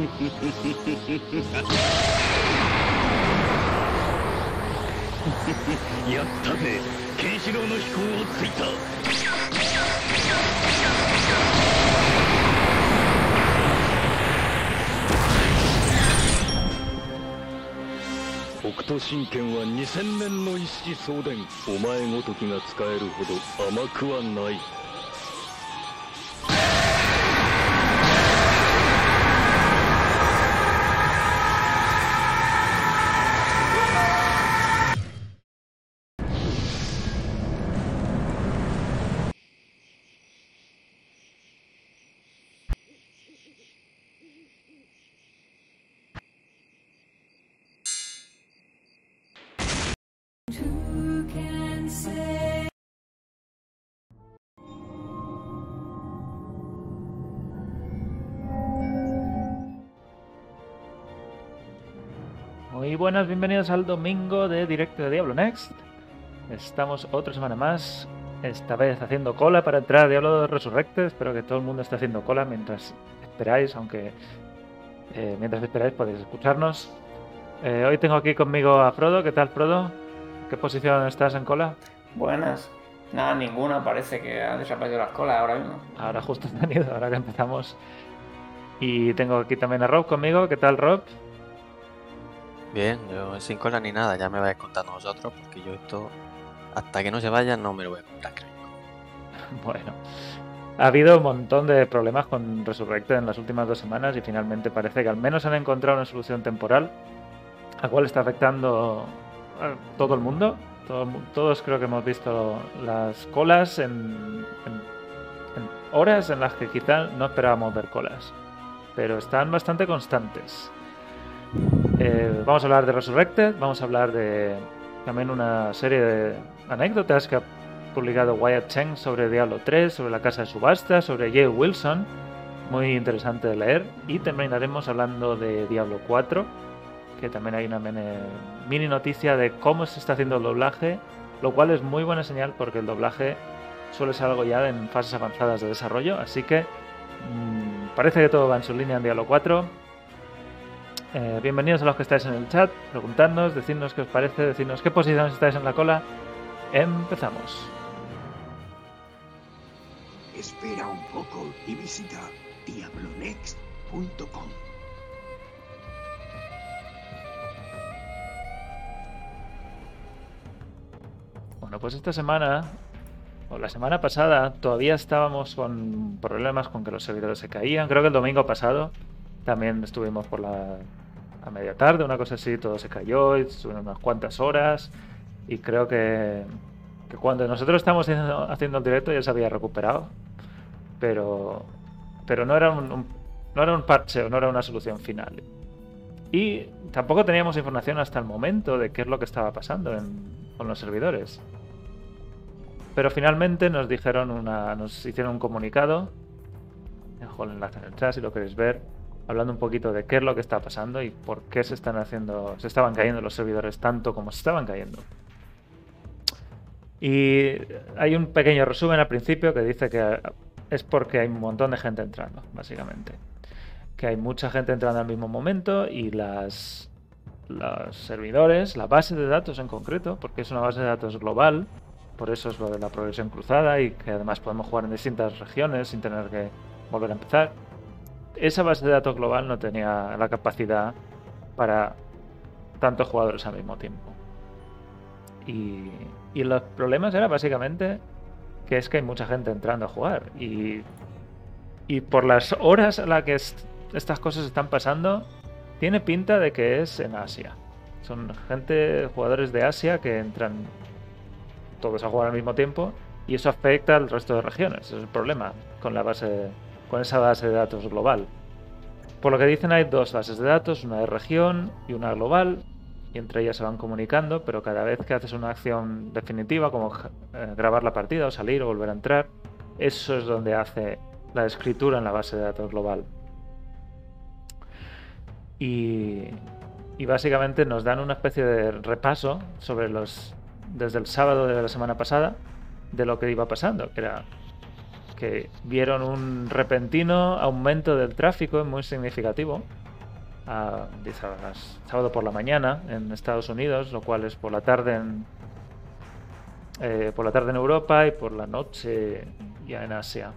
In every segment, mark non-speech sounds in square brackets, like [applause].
やったぜ。ケンシロウの飛行をついた。北斗神拳は2000年の一子相伝お前ごときが使えるほど甘くはない。Buenas, bienvenidos al domingo de directo de Diablo Next. Estamos otra semana más, esta vez haciendo cola para entrar a Diablo Resurrected. Espero que todo el mundo esté haciendo cola mientras esperáis, aunque eh, mientras esperáis podéis escucharnos. Eh, hoy tengo aquí conmigo a Frodo. ¿Qué tal, Frodo? ¿Qué posición estás en cola? Buenas. Nada, ninguna. Parece que han desaparecido las colas ahora mismo. Ahora justo han venido, ahora que empezamos. Y tengo aquí también a Rob conmigo. ¿Qué tal, Rob? Bien, yo sin cola ni nada, ya me vais contando vosotros, porque yo esto, hasta que no se vayan, no me lo voy a contar, creo. [laughs] Bueno, ha habido un montón de problemas con Resurrected en las últimas dos semanas y finalmente parece que al menos han encontrado una solución temporal, a cual está afectando a todo el mundo. Todo- todos creo que hemos visto las colas en, en- en horas en las que quizá no esperábamos ver colas, pero están bastante constantes. Eh, vamos a hablar de Resurrected, vamos a hablar de también una serie de anécdotas que ha publicado Wyatt Cheng sobre Diablo 3, sobre la casa de subasta, sobre Jay Wilson, muy interesante de leer, y terminaremos hablando de Diablo 4, que también hay una mini, noticia de cómo se está haciendo el doblaje, lo cual es muy buena señal porque el doblaje suele ser algo ya en fases avanzadas de desarrollo, así que mm, parece que todo va en su línea en Diablo 4. Eh, bienvenidos a los que estáis en el chat, preguntadnos, decidnos qué os parece, decidnos qué posición estáis en la cola. Empezamos. Espera un poco y visita diablonext.com. Bueno, pues esta semana, o la semana pasada, todavía estábamos con problemas con que los servidores se caían. Creo que el domingo pasado también estuvimos por la a media tarde, una cosa así, todo se cayó, unas cuantas horas. Y creo que, cuando nosotros estábamos haciendo, el directo ya se había recuperado. Pero, pero no, era un, un- no era un parche no era una solución final. Y tampoco teníamos información hasta el momento de qué es lo que estaba pasando con los servidores. Pero finalmente nos dijeron una. nos hicieron un comunicado. Dejo el enlace en el chat si lo queréis ver. Hablando un poquito de qué es lo que está pasando y por qué se están haciendo. se estaban cayendo los servidores tanto como se estaban cayendo. Y hay un pequeño resumen al principio que dice que es porque hay un montón de gente entrando, básicamente. Que hay mucha gente entrando al mismo momento y las los servidores, la base de datos en concreto, porque es una base de datos global, por eso es lo de la progresión cruzada y que además podemos jugar en distintas regiones sin tener que volver a empezar. Esa base de datos global no tenía la capacidad para tantos jugadores al mismo tiempo. Y, y los problemas era básicamente que es que hay mucha gente entrando a jugar y, y por las horas a las que est- estas cosas están pasando, tiene pinta de que es en Asia. Son gente, jugadores de Asia que entran todos a jugar al mismo tiempo y eso afecta al resto de regiones. Es el problema con la base, con esa base de datos global. Por lo que dicen hay dos bases de datos, una de región y una global, y entre ellas se van comunicando, pero cada vez que haces una acción definitiva, como eh, grabar la partida o salir o volver a entrar, eso es donde hace la escritura en la base de datos global. Y, básicamente nos dan una especie de repaso sobre los desde el sábado de la semana pasada de lo que iba pasando, que era que vieron un repentino aumento del tráfico muy significativo. a- sábado por la mañana en Estados Unidos, lo cual es por la tarde en, eh, por la tarde en Europa y por la noche ya en Asia.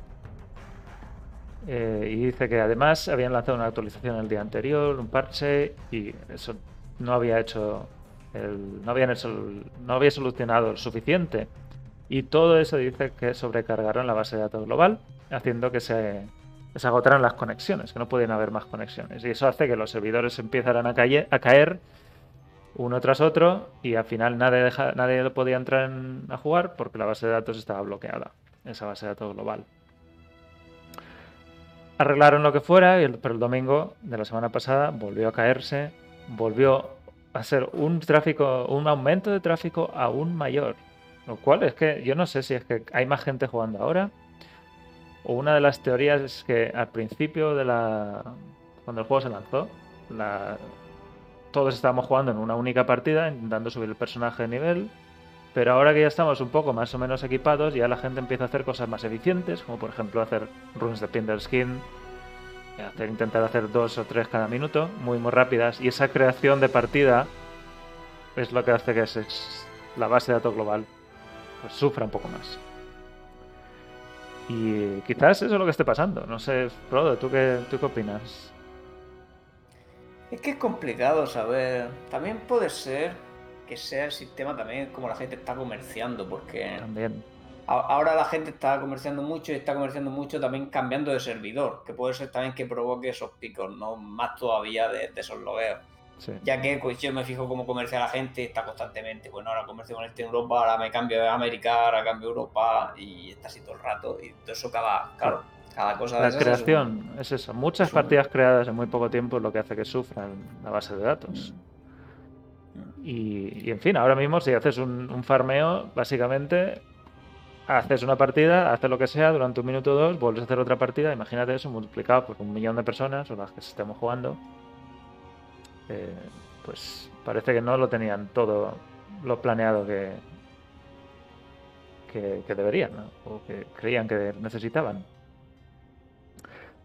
Eh, y dice que además habían lanzado una actualización el día anterior, un parche, y eso no había hecho el- no habían hecho el- no había solucionado lo suficiente. Y todo eso dice que sobrecargaron la base de datos global, haciendo que se, agotaran las conexiones, que no podían haber más conexiones. Y eso hace que los servidores empezaran a, caer uno tras otro y al final nadie, podía entrar en- a jugar porque la base de datos estaba bloqueada, esa base de datos global. Arreglaron lo que fuera, y el- pero el domingo de la semana pasada volvió a caerse, volvió a ser un tráfico, un aumento de tráfico aún mayor. Lo cual es que yo no sé si es que hay más gente jugando ahora. O una de las teorías es que al principio de la. cuando el juego se lanzó, la- todos estábamos jugando en una única partida, intentando subir el personaje de nivel. Pero ahora que ya estamos un poco más o menos equipados, ya la gente empieza a hacer cosas más eficientes, como por ejemplo hacer runs de Pinder Skin, hacer, intentar hacer dos o tres cada minuto, muy muy rápidas. Y esa creación de partida es lo que hace que se- la base de datos global pues, sufra un poco más. Y quizás eso es lo que esté pasando. No sé, Frodo, ¿tú qué, tú qué opinas? Es que es complicado saber. También puede ser que sea el sistema también como la gente está comerciando, porque También. ahora la gente está comerciando mucho y está comerciando mucho también cambiando de servidor, que puede ser también que provoque esos picos, ¿no? Más todavía de, de esos logueos. Sí. Ya que pues, yo me fijo cómo comercia la gente, está constantemente. Bueno, ahora comercio con este en Europa, ahora me cambio a América, ahora cambio a Europa y está así todo el rato. Y todo eso cada, claro, cada cosa de La esas es un- creación es eso. Muchas partidas creadas en muy poco tiempo es lo que hace que sufran la base de datos. Mm. Y, y, en fin, ahora mismo si haces un, un farmeo, básicamente haces una partida, haces lo que sea durante un minuto o dos, vuelves a hacer otra partida, imagínate eso multiplicado por un millón de personas o las que estemos jugando. Eh, pues parece que no lo tenían todo lo planeado que, que, deberían, ¿no? o que creían que necesitaban.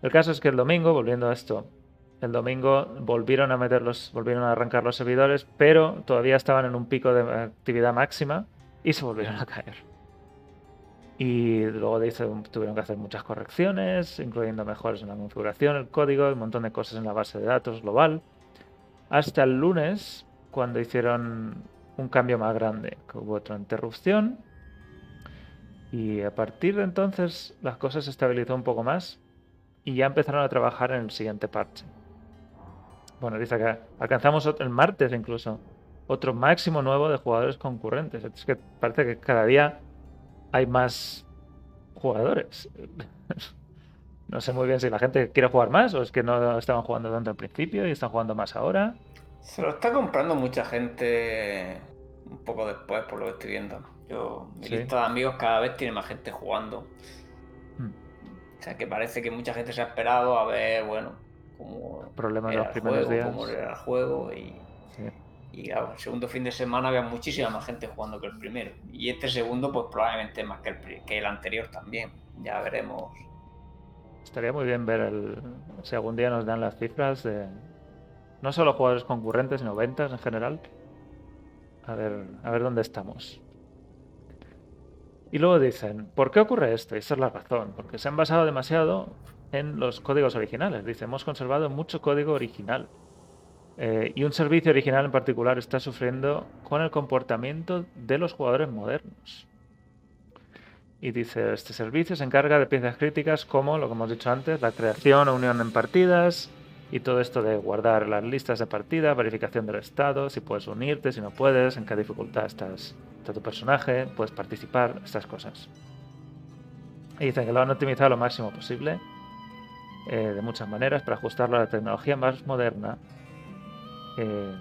El caso es que el domingo, volviendo a esto, el domingo volvieron a meterlos, volvieron a arrancar los servidores, pero todavía estaban en un pico de actividad máxima y se volvieron a caer. Y luego dice, tuvieron que hacer muchas correcciones, incluyendo mejoras en la configuración, el código, un montón de cosas en la base de datos global. Hasta el lunes, cuando hicieron un cambio más grande, hubo otra interrupción. Y a partir de entonces las cosas se estabilizó un poco más y ya empezaron a trabajar en el siguiente parche. Bueno, dice que alcanzamos el martes incluso otro máximo nuevo de jugadores concurrentes. Es que parece que cada día hay más jugadores. [laughs] No sé muy bien si la gente quiere jugar más o es que no estaban jugando tanto al principio y están jugando más ahora. Se lo está comprando mucha gente un poco después, por lo que estoy viendo. Yo, mi Sí. lista de amigos cada vez tiene más gente jugando. Hmm. O sea, que parece que mucha gente se ha esperado a ver, bueno, cómo Problemas era los el primeros juego, días. cómo era el juego y, Sí. y claro, el segundo fin de semana había muchísima más gente jugando que el primero. Y este segundo, pues probablemente más que el, que el anterior también. Ya veremos. Estaría muy bien ver el, si algún día nos dan las cifras de no solo jugadores concurrentes, sino ventas en general. A ver, a ver dónde estamos. Y luego dicen, ¿por qué ocurre esto? Y esa es la razón, porque se han basado demasiado en los códigos originales. Dice, hemos conservado mucho código original. Eh, y un servicio original en particular está sufriendo con el comportamiento de los jugadores modernos. Y dice, este servicio se encarga de piezas críticas como, lo que hemos dicho antes, la creación o unión en partidas y todo esto de guardar las listas de partida, verificación del estado, si puedes unirte, si no puedes, en qué dificultad estás, está tu personaje, puedes participar, estas cosas. Y dicen que lo han optimizado lo máximo posible, eh, de muchas maneras, para ajustarlo a la tecnología más moderna. Eh,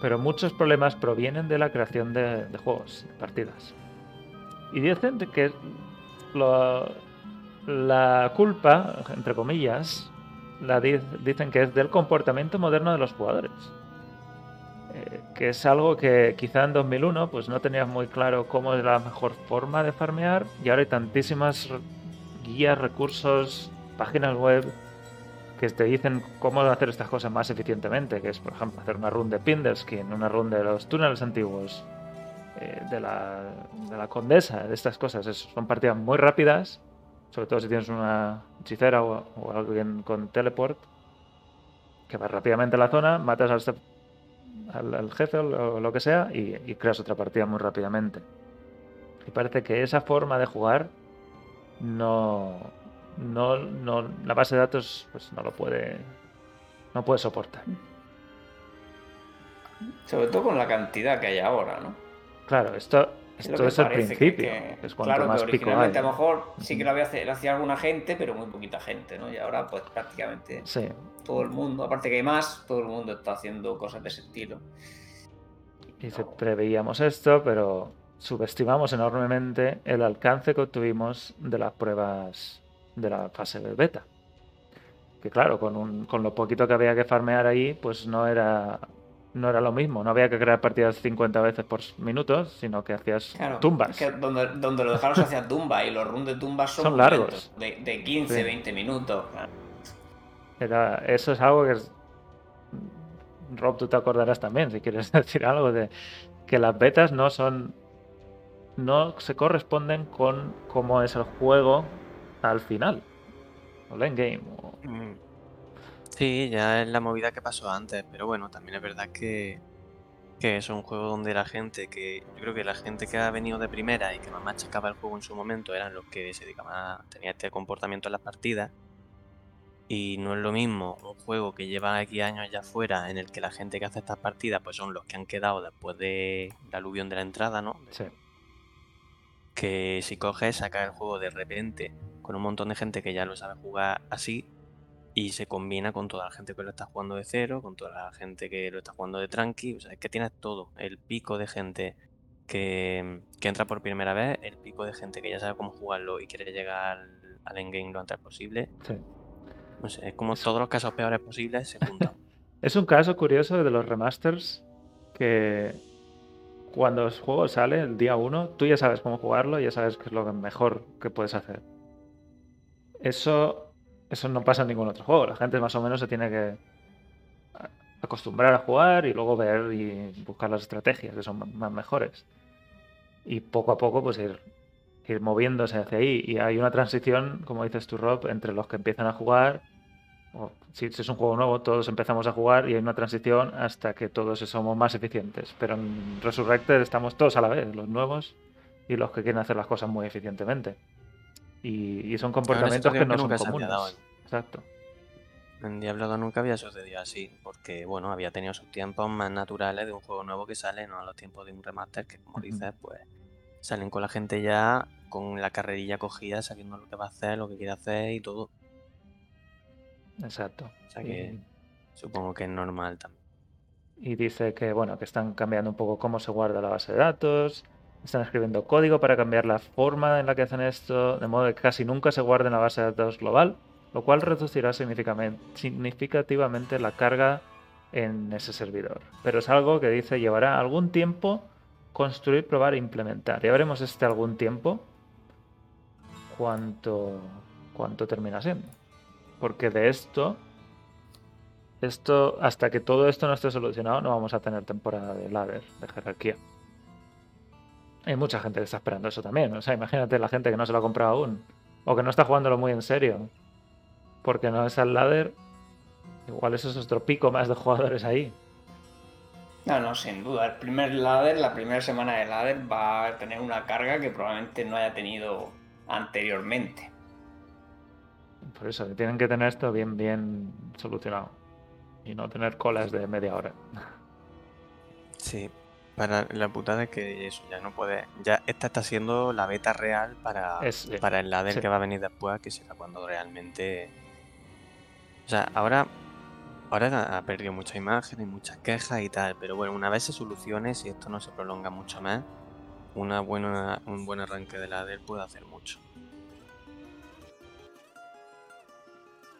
pero muchos problemas provienen de la creación de, de juegos, de partidas. Y dicen que la culpa, entre comillas, la di- dicen que es del comportamiento moderno de los jugadores. Eh, que es algo que quizá en 2001 pues no tenías muy claro cómo es la mejor forma de farmear y ahora hay tantísimas guías, recursos, páginas web que te dicen cómo hacer estas cosas más eficientemente, que es, por ejemplo, hacer una run de Pinderskin, una run de los túneles antiguos, eh, de, la, de la condesa, de estas cosas. Es- son partidas muy rápidas, sobre todo si tienes una hechicera o, alguien con teleport, que vas rápidamente a la zona, matas al, al, jefe o lo, lo que sea y, y creas otra partida muy rápidamente. Y parece que esa forma de jugar no, no, no la base de datos pues no lo puede no puede soportar. Sobre todo con la cantidad que hay ahora, ¿no? Claro, esto, Es esto que- principio, que- que es cuanto claro, más que pico hay. a lo mejor sí que lo había, lo hacía alguna gente, pero muy poquita gente, ¿no? Y ahora pues prácticamente Sí, todo el mundo, aparte que hay más, todo el mundo está haciendo cosas de ese estilo. dice, preveíamos esto, pero subestimamos enormemente el alcance que obtuvimos de las pruebas de la fase de beta. Que claro, con, un- con lo poquito que había que farmear ahí, pues no era, no era lo mismo. No había que crear partidas 50 veces por minuto, sino que hacías Claro, tumbas. que donde, donde lo dejaron se hacía tumba y los runs de tumbas son, Son largos. De, de 15, Sí. 20 minutos. Era, eso es algo que es... Rob, tú te acordarás también, si quieres [laughs] decir algo de que las betas no son... No se corresponden con cómo es el juego al final. O el endgame. o- Mm. Sí, ya es la movida que pasó antes, pero bueno, también es verdad que, que es un juego donde la gente que, yo creo que la gente que ha venido de primera y que más machacaba el juego en su momento eran los que se dedicaban a, tenía este comportamiento en las partidas. Y no es lo mismo un juego que lleva aquí años ya fuera, en el que la gente que hace estas partidas pues son los que han quedado después de la aluvión de la entrada, ¿no? Sí. que si coges, sacas el juego de repente con un montón de gente que ya lo sabe jugar así y se combina con toda la gente que lo está jugando de cero, con toda la gente que lo está jugando de tranqui, o sea, es que tienes todo, el pico de gente que, que entra por primera vez, el pico de gente que ya sabe cómo jugarlo y quiere llegar al, al endgame lo antes posible, sí. no sé, es como todos los casos peores posibles se juntan. [laughs] Es un caso curioso de los remasters que cuando el juego sale el día 1, tú ya sabes cómo jugarlo, ya sabes qué es lo mejor que puedes hacer. Eso, eso no pasa en ningún otro juego. La gente más o menos se tiene que acostumbrar a jugar y luego ver y buscar las estrategias que son más mejores. Y poco a poco pues ir, ir moviéndose hacia ahí. Y hay una transición, como dices tú, Rob, entre los que empiezan a jugar o si, si es un juego nuevo, todos empezamos a jugar y hay una transición hasta que todos somos más eficientes. Pero en Resurrected estamos todos a la vez, los nuevos y los que quieren hacer las cosas muy eficientemente. Y, y son comportamientos que no que son nunca se comunes. dado. Exacto. En Diablo 2 nunca había sucedido así, porque bueno, había tenido sus tiempos más naturales de un juego nuevo que sale, no a los tiempos de un remaster que como dices, pues salen con la gente ya con la carrerilla cogida, sabiendo lo que va a hacer, lo que quiere hacer y todo. Exacto. O sea que Y- supongo que es normal también. y dice que bueno que están cambiando un poco cómo se guarda la base de datos están escribiendo código para cambiar la forma en la que hacen esto de modo que casi nunca se guarde en la base de datos global lo cual reducirá significativamente la carga en ese servidor. Pero es algo que dice llevará algún tiempo construir probar e implementar. Ya veremos este algún tiempo cuánto cuánto termina siendo. Porque de esto esto, hasta que todo esto no esté solucionado, no vamos a tener temporada de ladder, de jerarquía. Hay mucha gente que está esperando eso también. O sea, imagínate la gente que no se lo ha comprado aún. O que no está jugándolo muy en serio. Porque no es al ladder. Igual eso es otro pico más de jugadores ahí. No, no, sin duda. El primer ladder, la primera semana de ladder va a tener una carga que probablemente no haya tenido anteriormente. Por eso, que tienen que tener esto bien, bien solucionado. Y no tener colas de media hora. Sí, para la putada es que eso ya no puede. Ya esta está siendo la beta real para, Es- para el ladder sí. que va a venir después, que será cuando realmente. O sea, ahora. Ahora ha perdido mucha imagen y muchas quejas y tal, pero bueno, una vez se solucione, si esto no se prolonga mucho más, una buena, un buen arranque de ladder puede hacer mucho.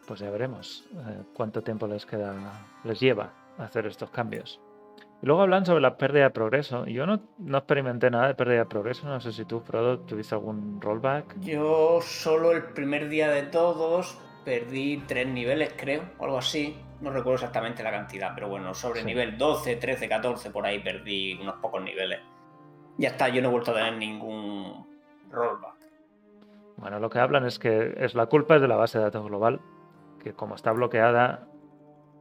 Pues ya veremos eh, cuánto tiempo les queda, les lleva hacer estos cambios. Y luego hablan sobre la pérdida de progreso. Yo no, no experimenté nada de pérdida de progreso. No sé si tú, Frodo, tuviste algún rollback. Yo solo el primer día de todos perdí tres niveles, creo, o algo así. No recuerdo exactamente la cantidad, pero bueno, sobre Sí. nivel 12, 13, 14, por ahí perdí unos pocos niveles. Ya está, yo no he vuelto a tener ningún rollback. Bueno, lo que hablan es que es la culpa es de la base de datos global, que como está bloqueada,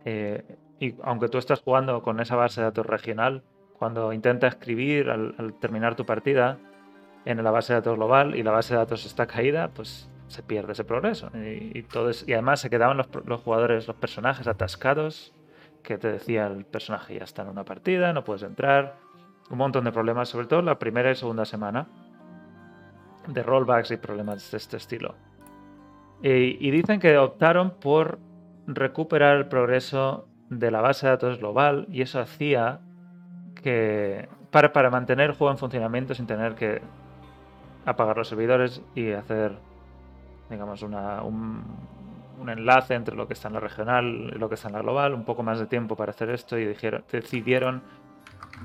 eh, y aunque tú estás jugando con esa base de datos regional, cuando intenta escribir al, terminar tu partida en la base de datos global y la base de datos está caída, pues se pierde ese progreso. Y, además se quedaban los, los jugadores, los personajes atascados, que te decía el personaje ya está en una partida, no puedes entrar, un montón de problemas, sobre todo la primera y segunda semana de rollbacks y problemas de este estilo. Y, y dicen que optaron por recuperar el progreso de la base de datos global y eso hacía que para, para mantener el juego en funcionamiento sin tener que apagar los servidores y hacer digamos una, un, un enlace entre lo que está en la regional y lo que está en la global, un poco más de tiempo para hacer esto y dijeron, decidieron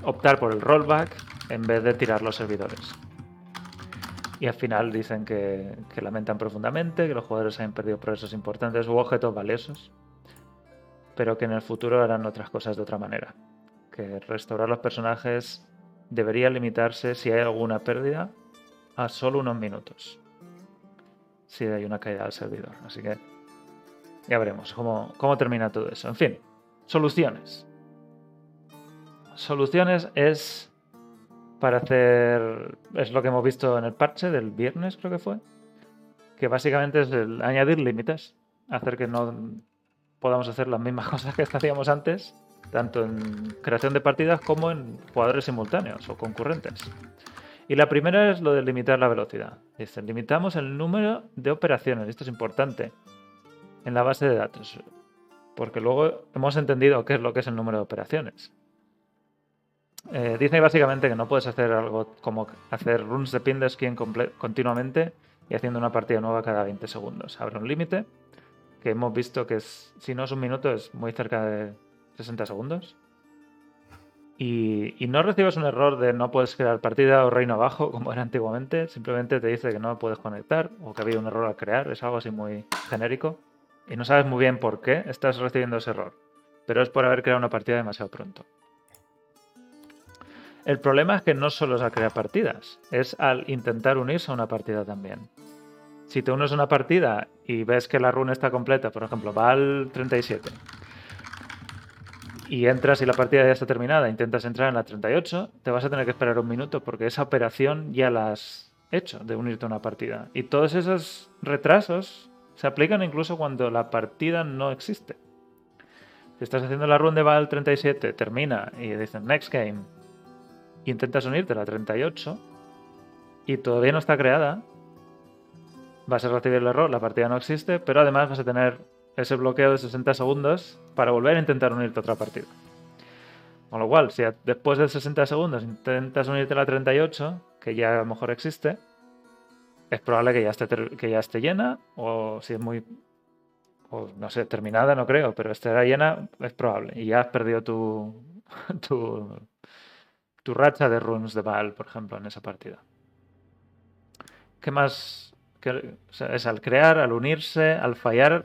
optar por el rollback en vez de tirar los servidores. Y al final dicen que, que lamentan profundamente que los jugadores hayan perdido progresos importantes u objetos valiosos, pero que en el futuro harán otras cosas de otra manera. Que restaurar los personajes debería limitarse, si hay alguna pérdida, a solo unos minutos. Si hay una caída del servidor. Así que ya veremos cómo, cómo termina todo eso. En fin, soluciones. Soluciones es para hacer. Es lo que hemos visto en el parche del viernes, creo que fue. Que básicamente es el añadir límites. Hacer que no podamos hacer las mismas [laughs] cosas que hacíamos antes, tanto en creación de partidas como en jugadores simultáneos o concurrentes. Y la primera es lo de limitar la velocidad. Dice, limitamos el número de operaciones. Esto es importante en la base de datos. Porque luego hemos entendido qué es lo que es el número de operaciones. Eh, dice básicamente que no puedes hacer algo como hacer runs de pin de skin comple- continuamente y haciendo una partida nueva cada 20 segundos. Habrá un límite que hemos visto que es, si no es un minuto, es muy cerca de 60 segundos. Y, no recibes un error de no puedes crear partida o reino abajo como era antiguamente. Simplemente te dice que no puedes conectar o que ha habido un error al crear. Es algo así muy genérico. Y no sabes muy bien por qué estás recibiendo ese error. Pero es por haber creado una partida demasiado pronto. El problema es que no solo es al crear partidas, es al intentar unirse a una partida también. Si te unes a una partida y ves que la run está completa, por ejemplo, va al 37, y entras y la partida ya está terminada, intentas entrar en la 38, te vas a tener que esperar un minuto porque esa operación ya la has hecho de unirte a una partida. Y todos esos retrasos se aplican incluso cuando la partida no existe. Si estás haciendo la run de va al 37, termina y dicen next game, intentas unirte a la 38 y todavía no está creada, vas a recibir el error, la partida no existe, pero además vas a tener ese bloqueo de 60 segundos para volver a intentar unirte a otra partida. Con lo cual, si después de 60 segundos intentas unirte a la 38, que ya a lo mejor existe, es probable que ya esté, que ya esté llena, o si es muy, o no sé, terminada, no creo, pero estará llena, es probable. Y ya has perdido tu, [laughs] tu, tu racha de runs de Baal, por ejemplo, en esa partida. ¿Qué más? ¿Qué- o sea, es al crear, al unirse, al fallar,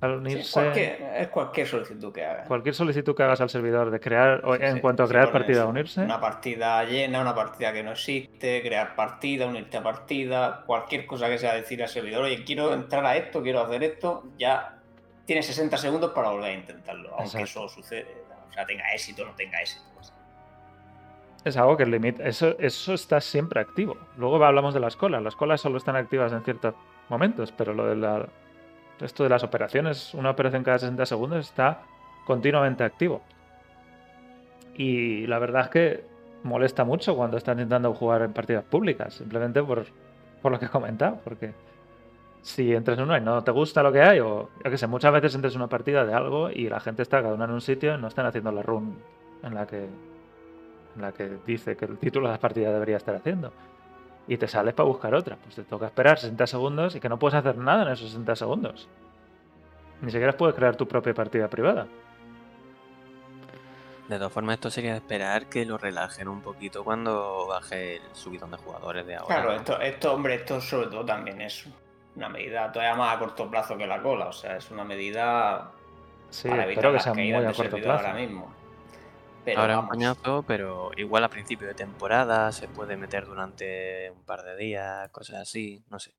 al Sí, unirse. cualquier- es cualquier solicitud que hagas. Cualquier solicitud que hagas al servidor de crear, o en Sí, cuanto a sí, crear partida, eso. unirse, Una partida llena, una partida que no existe, crear partida, unirte a partida, cualquier cosa que sea decir al servidor, oye, quiero entrar a esto, quiero hacer esto, ya tienes 60 segundos para volver a intentarlo, aunque Exacto. eso sucede, o sea, tenga éxito o no tenga éxito. pues. Es algo que limita. Eso, eso está siempre activo. Luego hablamos de las colas. Las colas solo están activas en ciertos momentos, pero lo de la, esto de las operaciones, una operación cada 60 segundos, está continuamente activo. Y la verdad es que molesta mucho cuando estás intentando jugar en partidas públicas, simplemente por, por lo que he comentado, porque si entras en una y no te gusta lo que hay, o yo que sé, muchas veces entras en una partida de algo y la gente está cada una en un sitio y no están haciendo la run en la que, la que dice que el título de la partida debería estar haciendo. Y te sales para buscar otra. Pues te toca esperar 60 segundos y que no puedes hacer nada en esos 60 segundos. Ni siquiera puedes crear tu propia partida privada. De todas formas, esto sería esperar que lo relajen un poquito cuando baje el subidón de jugadores de ahora. Claro, esto, esto, hombre, esto sobre todo también es una medida todavía más a corto plazo que la cola. O sea, es una medida Sí, para espero evitar que las sea muy a corto plazo. ahora mismo. Pero Ahora es un vamos, coñazo, pero igual a principio de temporada se puede meter durante un par de días, cosas así, no sé.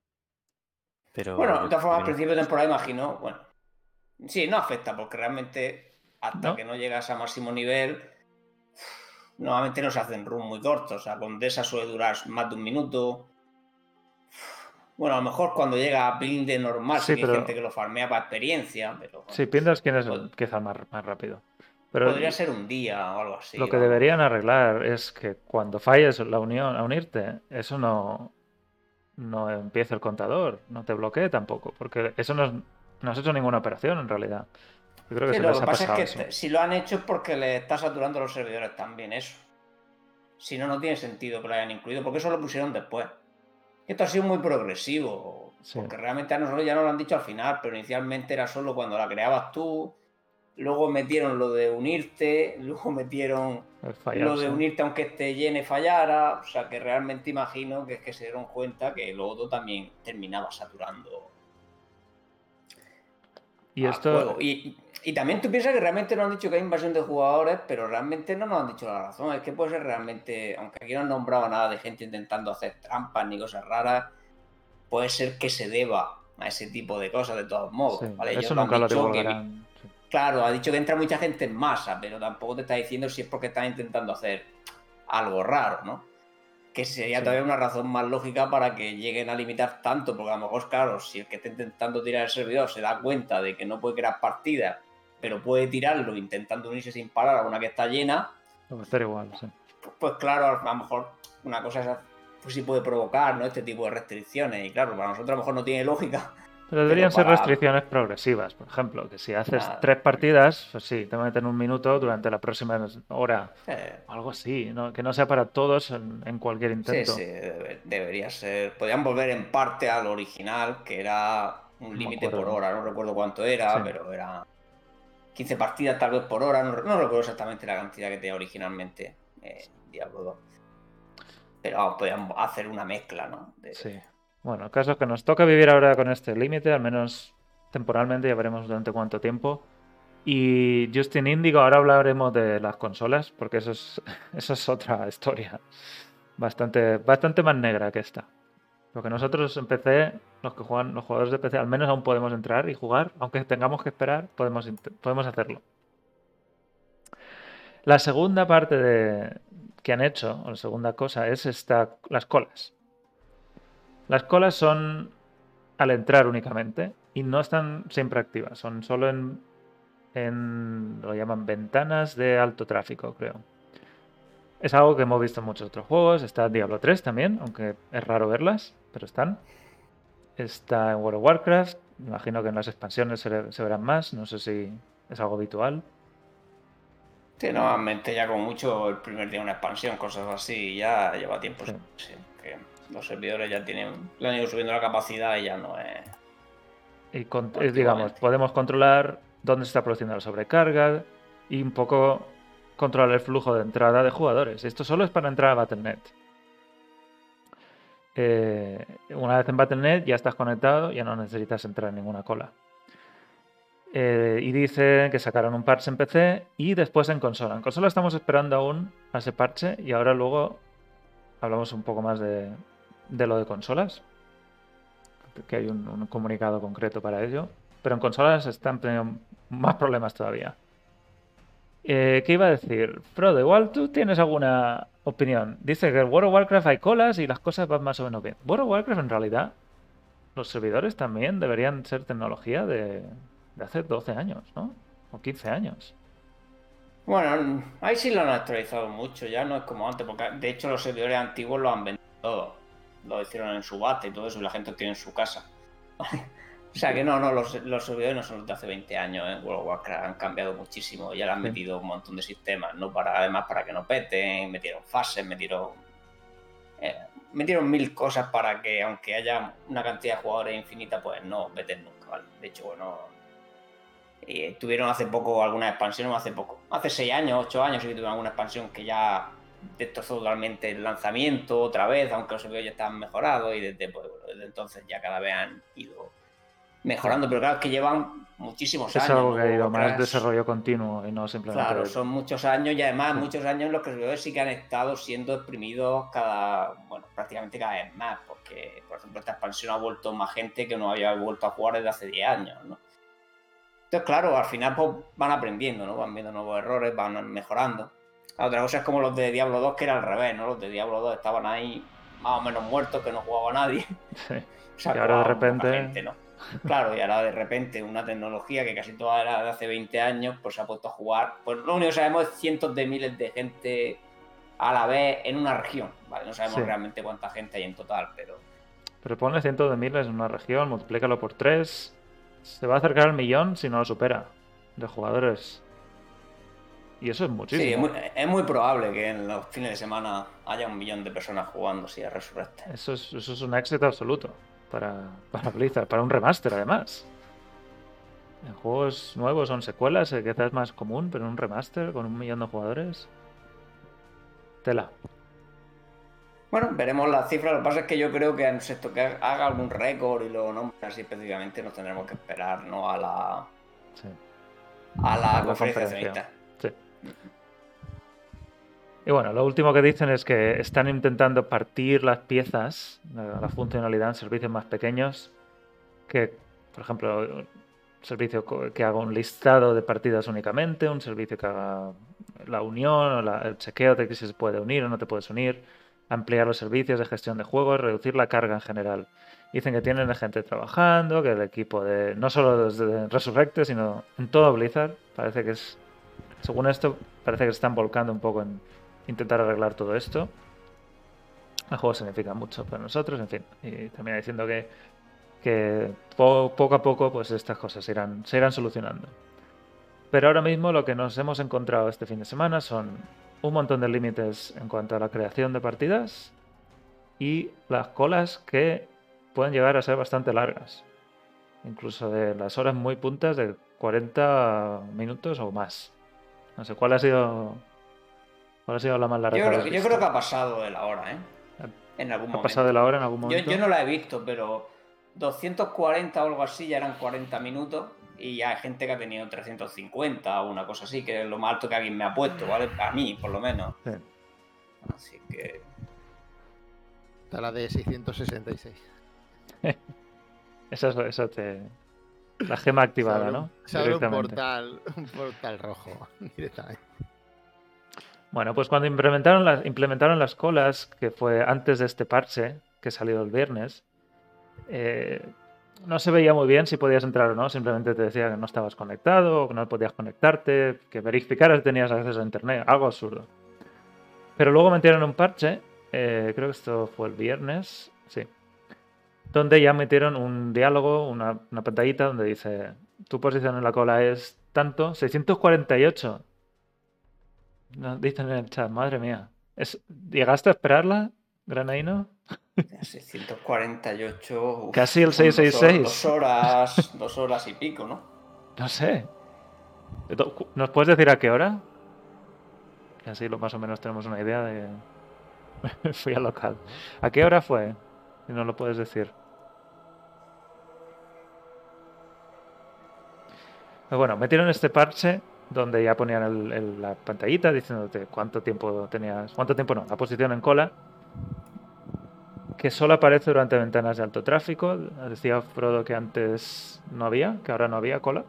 Pero Bueno, de todas formas, al principio de temporada imagino, bueno, sí, no afecta, porque realmente hasta ¿No? que no llegas a máximo nivel, normalmente no se hacen runs muy cortos. O sea, Condesa suele durar más de un minuto. Bueno, a lo mejor cuando llega a build de normal, Sí, hay gente que lo farmea para experiencia, pero bueno, Sí, Pindars quién es quizá más, más rápido. Pero podría ser un día o algo así. lo que deberían arreglar es que cuando falles la unión a unirte, eso no, no empiece el contador, no te bloquee tampoco, porque eso no, es- no has hecho ninguna operación en realidad. Yo creo que Sí, se lo les que pasa es que te- si lo han hecho es porque le está saturando los servidores también eso. Si no, no tiene sentido que lo hayan incluido, porque eso lo pusieron después. Esto ha sido muy progresivo, Sí. porque realmente a nosotros ya nos lo han dicho al final, pero inicialmente era solo cuando la creabas tú, luego metieron lo de unirte, luego metieron lo de unirte aunque esté llene fallara, o sea que realmente imagino que es que se dieron cuenta que lo otro también terminaba saturando Y esto, juego. Y, también tú piensas que realmente nos han dicho que hay invasión de jugadores, pero realmente no nos han dicho la razón. Es que puede ser realmente, aunque aquí no han nombrado nada de gente intentando hacer trampas ni cosas raras, puede ser que se deba a ese tipo de cosas de todos modos. sí, ¿vale? Ellos eso lo han nunca lo dicho que-. Claro, ha dicho que entra mucha gente en masa, pero tampoco te está diciendo si es porque están intentando hacer algo raro, ¿no? Que sería Sí. todavía una razón más lógica para que lleguen a limitar tanto, porque a lo mejor, claro, si el que está intentando tirar el servidor se da cuenta de que no puede crear partidas, pero puede tirarlo intentando unirse sin parar a una que está llena, Lo hacer igual, sí. pues claro, a lo mejor una cosa es, pues sí puede provocar, ¿no? Este tipo de restricciones, y claro, para nosotros a lo mejor no tiene lógica, Pero deberían ser para- restricciones progresivas. Por ejemplo, que si haces Nada. tres partidas, pues sí, te meten un minuto durante la próxima hora. eh, Algo así, ¿no? que no sea para todos en, en cualquier Sí, intento. sí, debe- debería ser. Podrían volver en parte al original, que era un límite por hora, no recuerdo cuánto era, Sí. pero era 15 partidas tal vez por hora, no, no recuerdo exactamente la cantidad que tenía originalmente eh, Diablo 2. Pero vamos, podrían hacer una mezcla, ¿no? De- Sí. Bueno, caso que nos toca vivir ahora con este límite, al menos temporalmente, ya veremos durante cuánto tiempo. Y Justin Indigo, ahora hablaremos de las consolas, porque eso es, [laughs] eso es otra historia. Bastante, bastante más negra que esta. Porque nosotros en PC, los que juegan, los jugadores de PC, al menos aún podemos entrar y jugar, aunque tengamos que esperar, podemos, podemos hacerlo. La segunda parte de, que han hecho, o la segunda cosa, es esta, las colas. Las colas son al entrar únicamente y no están siempre activas, son solo en, en lo llaman ventanas de alto tráfico, creo. Es algo que hemos visto en muchos otros juegos, está en Diablo 3 también, aunque es raro verlas, pero están. Está en World of Warcraft, me imagino que en las expansiones se, verán más, no sé si es algo habitual. Sí, normalmente ya con mucho el primer día una expansión, cosas así, ya lleva tiempo. Sí. Los servidores ya tienen, le han ido subiendo la capacidad y ya no es. Y con- digamos, podemos controlar dónde se está produciendo la sobrecarga y un poco controlar el flujo de entrada de jugadores. Esto solo es para entrar a Battle.net. Eh, una vez en Battle.net ya estás conectado, ya no necesitas entrar en ninguna cola. Eh, y dicen que sacaron un parche en PC y después en consola. En consola estamos esperando aún a ese parche y ahora luego hablamos un poco más de, de lo de consolas que hay un, un comunicado concreto para ello. Pero en consolas están teniendo más problemas todavía. Eh, ¿Qué iba a decir? Frodo, igual tú tienes alguna opinión. Dice que en World of Warcraft hay colas y las cosas van más o menos bien. World of Warcraft en realidad, los servidores también deberían ser tecnología de, de hace 12 años, ¿no? O 15 años. Bueno, ahí sí lo han actualizado mucho, ya no es como antes, porque de hecho los servidores antiguos lo han vendido. Lo hicieron en subasta y todo eso, y la gente lo tiene en su casa. [laughs] o sea que no, no, los, los servidores no son los de hace 20 años, en World of Warcraft han cambiado muchísimo, ya le han Sí. metido un montón de sistemas, ¿no? Para, además para que no peten, metieron fases, metieron. eh, metieron mil cosas para que, aunque haya una cantidad de jugadores infinita, pues no peten nunca, ¿vale? De hecho, bueno, Y tuvieron hace poco alguna expansión, hace poco, hace 6 años, 8 años sí que tuvieron alguna expansión que ya destrozó totalmente el lanzamiento otra vez, aunque los servidores ya estaban mejorados y desde, pues, bueno, desde entonces ya cada vez han ido mejorando, pero claro, es que llevan muchísimos Es años. algo que ha ido más desarrollo continuo y no simplemente. Claro, son muchos años y además Sí. muchos años en los que los servidores sí que han estado siendo exprimidos cada, bueno, prácticamente cada vez más, porque, por ejemplo, esta expansión ha vuelto más gente que no había vuelto a jugar desde hace 10 años, ¿no? Entonces, claro, al final pues, van aprendiendo, ¿no? Van viendo nuevos errores, van mejorando. La otra cosa es como los de Diablo 2, que era al revés, ¿no? Los de Diablo 2 estaban ahí más o menos muertos, que no jugaba nadie. Sí. [laughs] O sea, Y ahora de repente- gente, ¿no? Claro, y ahora de repente una tecnología que casi toda era de hace 20 años, pues se ha puesto a jugar. Pues lo único que sabemos es cientos de miles de gente a la vez en una región, ¿vale? No sabemos Sí. realmente cuánta gente hay en total, pero Pero ponle cientos de miles en una región, multiplícalo por 3. Se va a acercar al millón si no lo supera de jugadores. Y eso es muchísimo. sí, es muy, es muy probable que en los fines de semana haya un millón de personas jugando si a Resurrected. Eso es, eso es un éxito absoluto para, para Blizzard, para un remaster además. En juegos nuevos son secuelas, eh, quizás es más común, pero un remaster con un millón de jugadores. Tela. Bueno, veremos las cifras. Lo que pasa es que yo creo que en esto que haga algún récord y lo nombre así específicamente, nos tendremos que esperar, ¿no? A la, Sí. a la, A la conferencia conferencia. Y bueno, lo último que dicen es que están intentando partir las piezas, la, funcionalidad en servicios más pequeños, que, por ejemplo, un servicio que haga un listado de partidas únicamente, un servicio que haga la unión o la- el chequeo de que si se puede unir o no te puedes unir, ampliar los servicios de gestión de juegos, reducir la carga en general. Dicen que tienen gente trabajando, que el equipo de, no solo desde sino en todo Blizzard, parece que es según esto, parece que se están volcando un poco en intentar arreglar todo esto. El juego significa mucho para nosotros, en fin. Y termina diciendo que, que po- poco a poco pues estas cosas se irán, se irán solucionando. Pero ahora mismo lo que nos hemos encontrado este fin de semana son un montón de límites en cuanto a la creación de partidas y las colas que pueden llegar a ser bastante largas. Incluso de las horas muy puntas de 40 minutos o más. No sé, ¿cuál ha sido cuál ha sido la más larga? Yo, creo, yo que ha pasado de la hora, ¿eh? En algún ¿Ha momento. pasado de la hora en algún momento? yo no la he visto, pero 240 o algo así ya eran 40 minutos y ya hay gente que ha tenido 350 o una cosa así, que es lo más alto que alguien me ha puesto, ¿vale? A mí, por lo menos. Sí. Así que... Está la de 666. [laughs] Esa es esa te... La gema activada, ¿no? Se abre un portal, [laughs] un portal rojo [laughs] directamente. Bueno, pues cuando implementaron las, implementaron las colas, que fue antes de este parche, que salió el viernes, eh, no se veía muy bien si podías entrar o no. Simplemente te decía que no estabas conectado, o que no podías conectarte, que verificaras si tenías acceso a internet. Algo absurdo. Pero luego metieron un parche, eh, creo que esto fue el viernes, sí, donde ya metieron un diálogo, una, una pantallita donde dice, tu posición en la cola es tanto, 648. Nos dicen en el chat, madre mía. Es, ¿Llegaste a esperarla, Granaino? 648... uf, Casi el son dos hor- 666. Dos horas, dos horas y pico, ¿no? No sé. ¿Nos puedes decir a qué hora? Que así lo más o menos tenemos una idea de... [laughs] Fui al local. ¿A qué hora fue? Si no lo puedes decir. Bueno, metieron este parche donde ya ponían el- el- la pantallita diciéndote cuánto tiempo tenías, cuánto tiempo no, la posición en cola, que solo aparece durante ventanas de alto tráfico. Decía Frodo que antes no había, que ahora no había cola.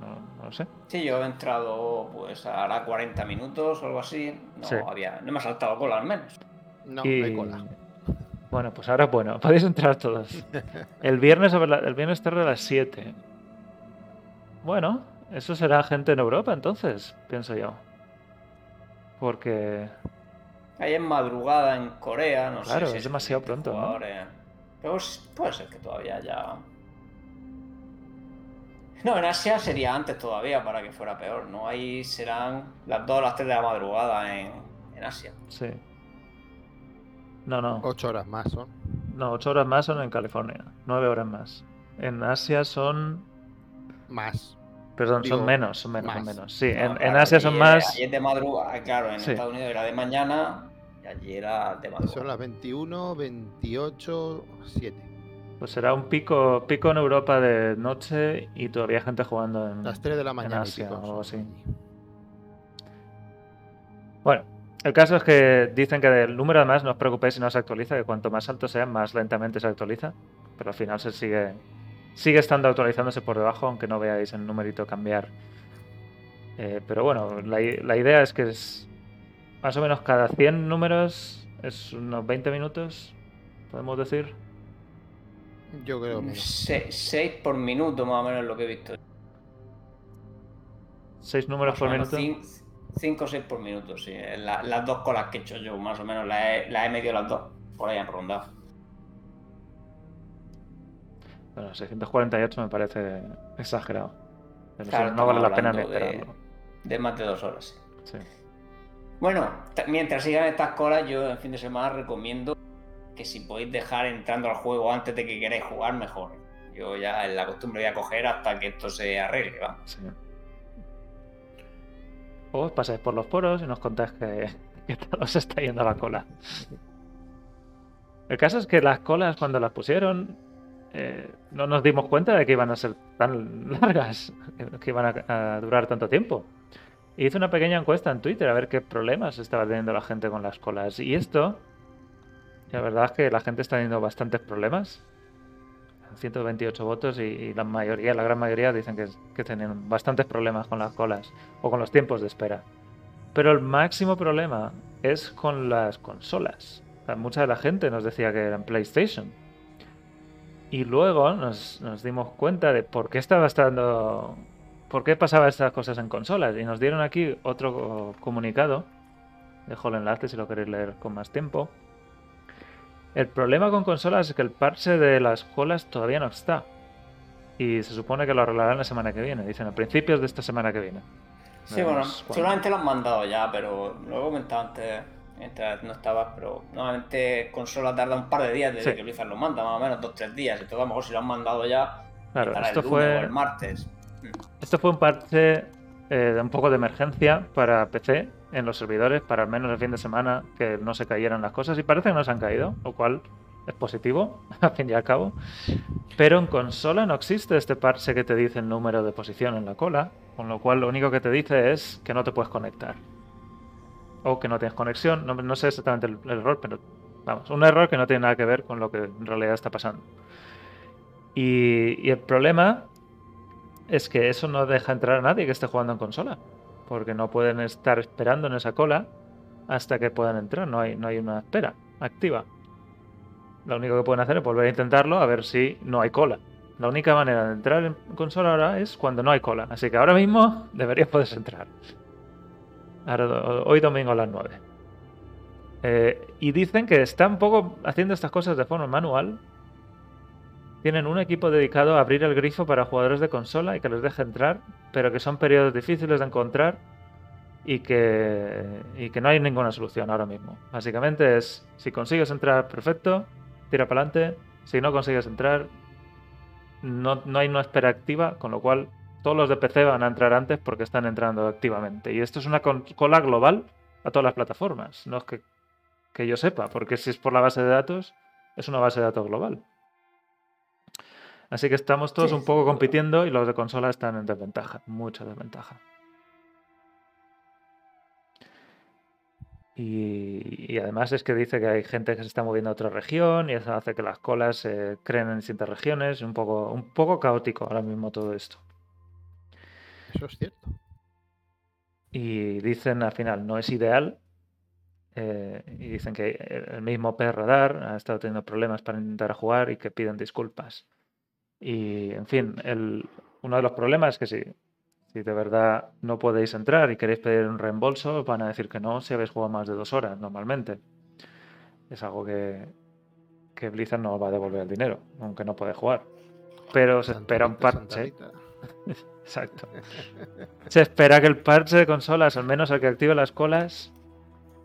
No, no lo sé. Sí, yo he entrado pues hará 40 minutos o algo así. No Sí. había, no me ha saltado cola al menos. No, Y- no hay cola. Bueno, pues ahora bueno, [laughs] podéis entrar todos. [laughs] El viernes, el viernes tarde a las 7. Bueno, eso será gente en Europa entonces, pienso yo. Porque Ahí en madrugada en Corea, no Claro, sé. si es demasiado pronto, ¿no? Pero puede ser que todavía ya. No, en Asia sería antes todavía para que fuera peor, ¿no? Ahí serán las 2 o las 3 de la madrugada en, en Asia. sí. No, no. Ocho horas más son. No, 8 horas más son en California. 9 horas más. En Asia son Más. Perdón, Digo, son menos, son menos, más. son menos. Sí, No, en, en Asia son es- más. Es de madrugada, claro, en Sí. Estados Unidos era de mañana y allí era de madrugada. Son las 21, 28, 7. Pues será un pico, pico en Europa de noche y todavía gente jugando en. Las 3 de la mañana. y Asia pico o algo así. Bueno, el caso es que dicen que del número además no os preocupéis si no se actualiza, que cuanto más alto sea, más lentamente se actualiza. Pero al final se sigue. Sigue estando actualizándose por debajo, aunque no veáis el numerito cambiar. Eh, pero bueno, la, la idea es que es más o menos cada 100 números es unos 20 minutos, podemos decir. Yo creo menos. 6 por minuto más o menos lo que he visto. 6 números por minuto. 5 o 6 por minuto, sí. La- las dos colas que he hecho yo, más o menos, las he, las he medido las dos. Por ahí han rondado. Bueno, 648 me parece exagerado. Pero sí, Claro, no vale la pena ni de- esperarlo. De más de dos horas. sí. Bueno, mientras sigan estas colas, yo en fin de semana recomiendo que si podéis dejar entrando al juego antes de que queráis jugar, mejor. Yo ya en la costumbre voy a coger hasta que esto se arregle, ¿va? Sí. O os pasáis por los poros y nos contáis que, que se está yendo la cola. El caso es que las colas, cuando las pusieron, eh, no nos dimos cuenta de que iban a ser tan [laughs] largas, que- iban a, durar tanto tiempo. Hice una pequeña encuesta en Twitter a ver qué problemas estaba teniendo la gente con las colas. Y esto, la verdad es que la gente está teniendo bastantes problemas. 128 votos y, la mayoría, la gran mayoría dicen que, que tienen bastantes problemas con las colas o con los tiempos de espera. Pero el máximo problema es con las consolas. Mucha de la gente nos decía que eran PlayStation. Y luego nos, nos dimos cuenta de por qué estaba estando. por qué pasaba estas cosas en consolas. Y nos dieron aquí otro comunicado. Dejo el enlace si lo queréis leer con más tiempo. El problema con consolas es que el parche de las colas todavía no está. Y se supone que lo arreglarán la semana que viene. Dicen a principios de esta semana que viene. Sí, bueno, cuándo. seguramente lo han mandado ya, pero lo he comentado antes, mientras no estabas, pero normalmente consola tarda un par de días desde Sí. que Blizzard lo manda, más o menos dos tres días. Entonces a lo mejor si lo han mandado ya, Claro, esto el fue. o el martes. Esto fue un parche eh, de un poco de emergencia para PC en los servidores, para al menos el fin de semana que no se cayeran las cosas y parece que no se han caído, lo cual es positivo, [laughs] al fin y al cabo. Pero en consola no existe este parche que te dice el número de posición en la cola, con lo cual lo único que te dice es que no te puedes conectar. O que no tienes conexión, no, no sé exactamente el, error, pero vamos, un error que no tiene nada que ver con lo que en realidad está pasando. Y, y el problema es que eso no deja entrar a nadie que esté jugando en consola. Porque no pueden estar esperando en esa cola hasta que puedan entrar. No hay, no hay una espera activa. Lo único que pueden hacer es volver a intentarlo a ver si no hay cola. La única manera de entrar en consola ahora es cuando no hay cola. Así que ahora mismo deberías poder entrar. Hoy domingo a las 9. Eh, y dicen que están poco haciendo estas cosas de forma manual tienen un equipo dedicado a abrir el grifo para jugadores de consola y que les deje entrar, pero que son periodos difíciles de encontrar y que, y que no hay ninguna solución ahora mismo. Básicamente es, si consigues entrar, perfecto, tira para adelante. Si no consigues entrar, no, no hay una espera activa, con lo cual todos los de PC van a entrar antes porque están entrando activamente. Y esto es una cola global a todas las plataformas, no es que, que yo sepa, porque si es por la base de datos, es una base de datos global. Así que estamos todos Sí, un poco sí. compitiendo y los de consola están en desventaja, mucha desventaja. Y, y además es que dice que hay gente que se está moviendo a otra región y eso hace que las colas se creen en distintas regiones. Un poco, un poco caótico ahora mismo todo esto. Eso es cierto. Y dicen al final, no es ideal. eh, y dicen que el mismo P Radar ha estado teniendo problemas para intentar jugar y que piden disculpas. Y en fin, el, uno de los problemas es que si, si de verdad no podéis entrar y queréis pedir un reembolso, os van a decir que no si habéis jugado más de dos horas normalmente. Es algo que, que Blizzard no os va a devolver el dinero, aunque no podéis jugar. Pero se espera un parche. Santa Rita. [laughs] Exacto. Se espera que el parche de consolas, al menos el que active las colas,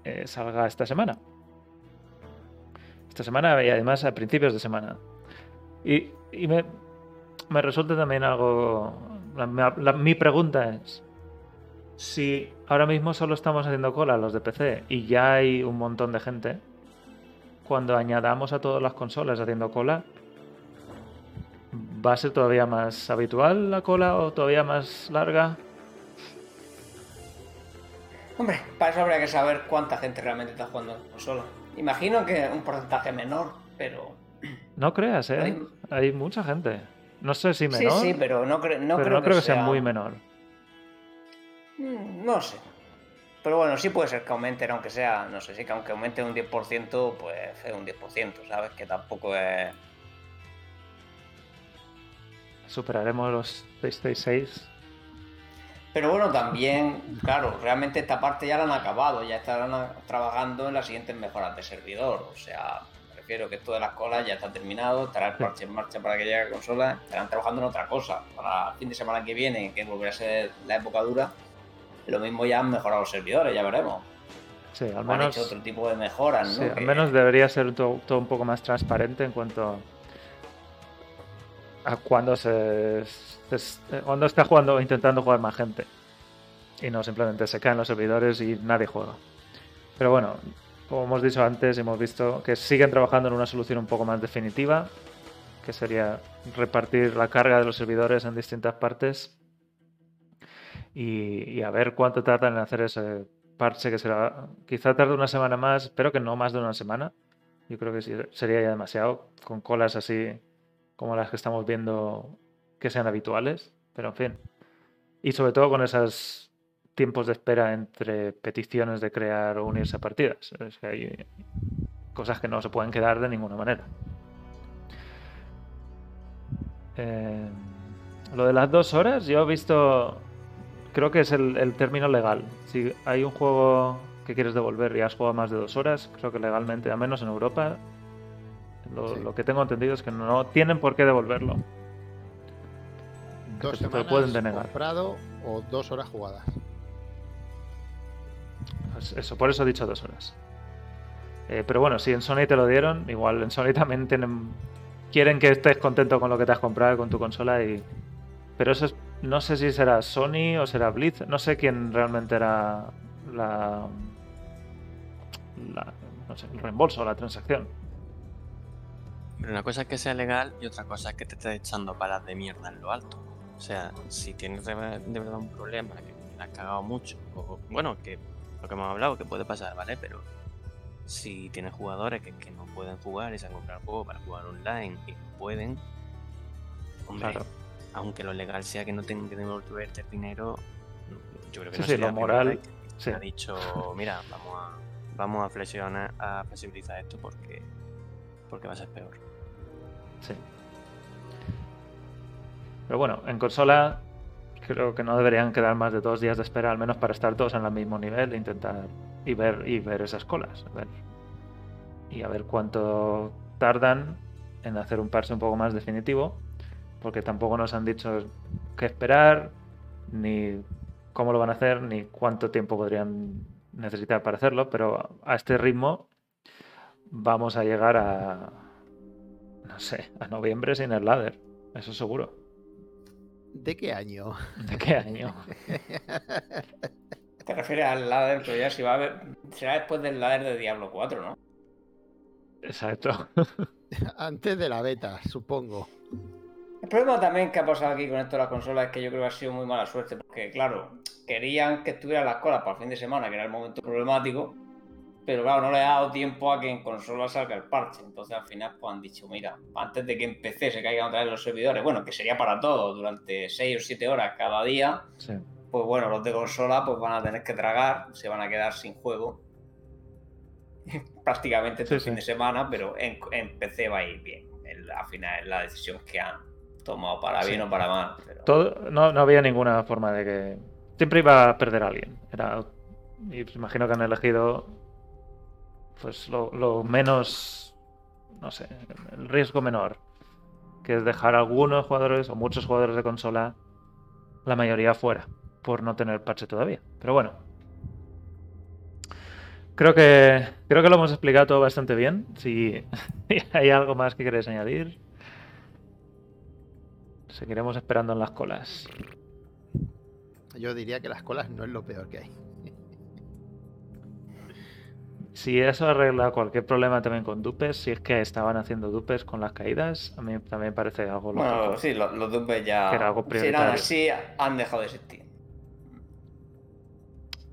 eh, salga esta semana. Esta semana y además a principios de semana. Y, me, me resulta también algo mi pregunta es, si ahora mismo solo estamos haciendo cola los de PC y ya hay un montón de gente, cuando añadamos a todas las consolas haciendo cola, ¿va a ser todavía más habitual la cola o todavía más larga? Hombre, para eso habría que saber cuánta gente realmente está jugando en consola. Imagino que un porcentaje menor, pero. No creas, ¿eh? Hay- Hay mucha gente. No sé si menor, Sí, sí, pero no, cre- no pero creo no creo que sea sea muy menor. Mm, No sé. Pero bueno, sí puede ser que aumenten, aunque sea, no sé, sí que aunque aumente un 10%, pues es un 10%, ¿sabes? Que tampoco es... Superaremos los PlayStation 6. Pero bueno, también, claro, realmente esta parte ya la han acabado, ya estarán trabajando en las siguientes mejoras de servidor. O sea, me refiero que esto de las colas ya está terminado, estará el parche en marcha para que llegue a consola, estarán trabajando en otra cosa. Para el fin de semana que viene, que volverá a ser la época dura, lo mismo ya han mejorado los servidores, ya veremos. Sí, al O han menos, hecho otro tipo de mejoras, ¿no? sí, al menos debería ser todo, todo un poco más transparente en cuanto a cuando se, cuando está jugando intentando jugar más gente. Y no simplemente se caen los servidores y nadie juega. Pero bueno, como hemos dicho antes, hemos visto que siguen trabajando en una solución un poco más definitiva, que sería repartir la carga de los servidores en distintas partes y, y a ver cuánto tardan en hacer ese parche que será, quizá tarde una semana más, espero que no más de una semana. Yo creo que sería ya demasiado con colas así como las que estamos viendo que sean habituales, pero en fin. Y sobre todo con esos tiempos de espera entre peticiones de crear o unirse a partidas. Es que hay cosas que no se pueden quedar de ninguna manera. Eh, lo de las dos horas, yo he visto, creo que es el, el término legal. Si hay un juego que quieres devolver y has jugado más de dos horas, creo que legalmente, al menos en Europa, lo, Sí. lo que tengo entendido es que no tienen por qué devolverlo. Dos te semanas pueden denegar. comprado o dos horas jugadas. Eso, por eso he dicho dos horas. Eh, pero bueno, si en Sony te lo dieron, igual en Sony [laughs] también tienen, quieren que estés contento con lo que te has comprado con tu consola y... Pero eso es, no sé si será Sony o será Blitz, no sé quién realmente era la... la no sé, el reembolso, la transacción. Pero una cosa es que sea legal y otra cosa es que te estés echando palas de mierda en lo alto. O sea, si tienes de, ver- de verdad un problema, que la has cagado mucho, o bueno, que lo que hemos hablado, que puede pasar, ¿vale? Pero si tienes jugadores que, que no pueden jugar y se han comprado el juego para jugar online y pueden, hombre, Claro. aunque lo legal sea que no tengan que devolverte el dinero, yo creo que Sí, no sí, lo moral, que sí. ha dicho, mira, vamos a, vamos a flexionar, a flexibilizar esto porque, porque va a ser peor. Sí. Pero bueno, en consola creo que no deberían quedar más de dos días de espera, al menos para estar todos en el mismo nivel e intentar y ver y ver esas colas. a ver. Y a ver cuánto tardan en hacer un parche un poco más definitivo, porque tampoco nos han dicho qué esperar, ni cómo lo van a hacer, ni cuánto tiempo podrían necesitar para hacerlo, pero a este ritmo vamos a llegar a, no sé, a noviembre sin el ladder, eso seguro. ¿De qué año? ¿De qué año? [laughs] Te refieres al ladder, pero ya si va a haber... Será después del ladder de Diablo 4, ¿no? Exacto. [laughs] Antes de la beta, supongo. El problema también que ha pasado aquí con esto de la consola es que yo creo que ha sido muy mala suerte, porque claro, querían que estuvieran las colas para el fin de semana, que era el momento problemático, pero claro, no le ha dado tiempo a que en consola salga el parche. Entonces al final pues han dicho, mira, antes de que en PC se caigan otra vez los servidores, bueno, que sería para todos durante 6 o 7 horas cada día, Sí. pues bueno, los de consola pues van a tener que tragar, se van a quedar sin juego [laughs] prácticamente todo Sí, el fin sí. de semana, pero en, en PC va a ir bien. El- al final es la decisión que han tomado para bien o para mal. pero- Todo, no, no había ninguna forma de que. Siempre iba a perder a alguien. Era, y pues imagino que han elegido. Pues lo, menos. No sé. El riesgo menor. Que es dejar a algunos jugadores o muchos jugadores de consola. La mayoría fuera. Por no tener parche todavía. Pero bueno. Creo que. Creo que lo hemos explicado todo bastante bien. Si [laughs] hay algo más que queréis añadir. Seguiremos esperando en las colas. Yo diría que las colas no es lo peor que hay. Si eso arregla cualquier problema también con dupes, si es que estaban haciendo dupes con las caídas, a mí también parece algo lógico. Bueno, sí, los, los dupes ya. Que era algo si eran así, han dejado de existir.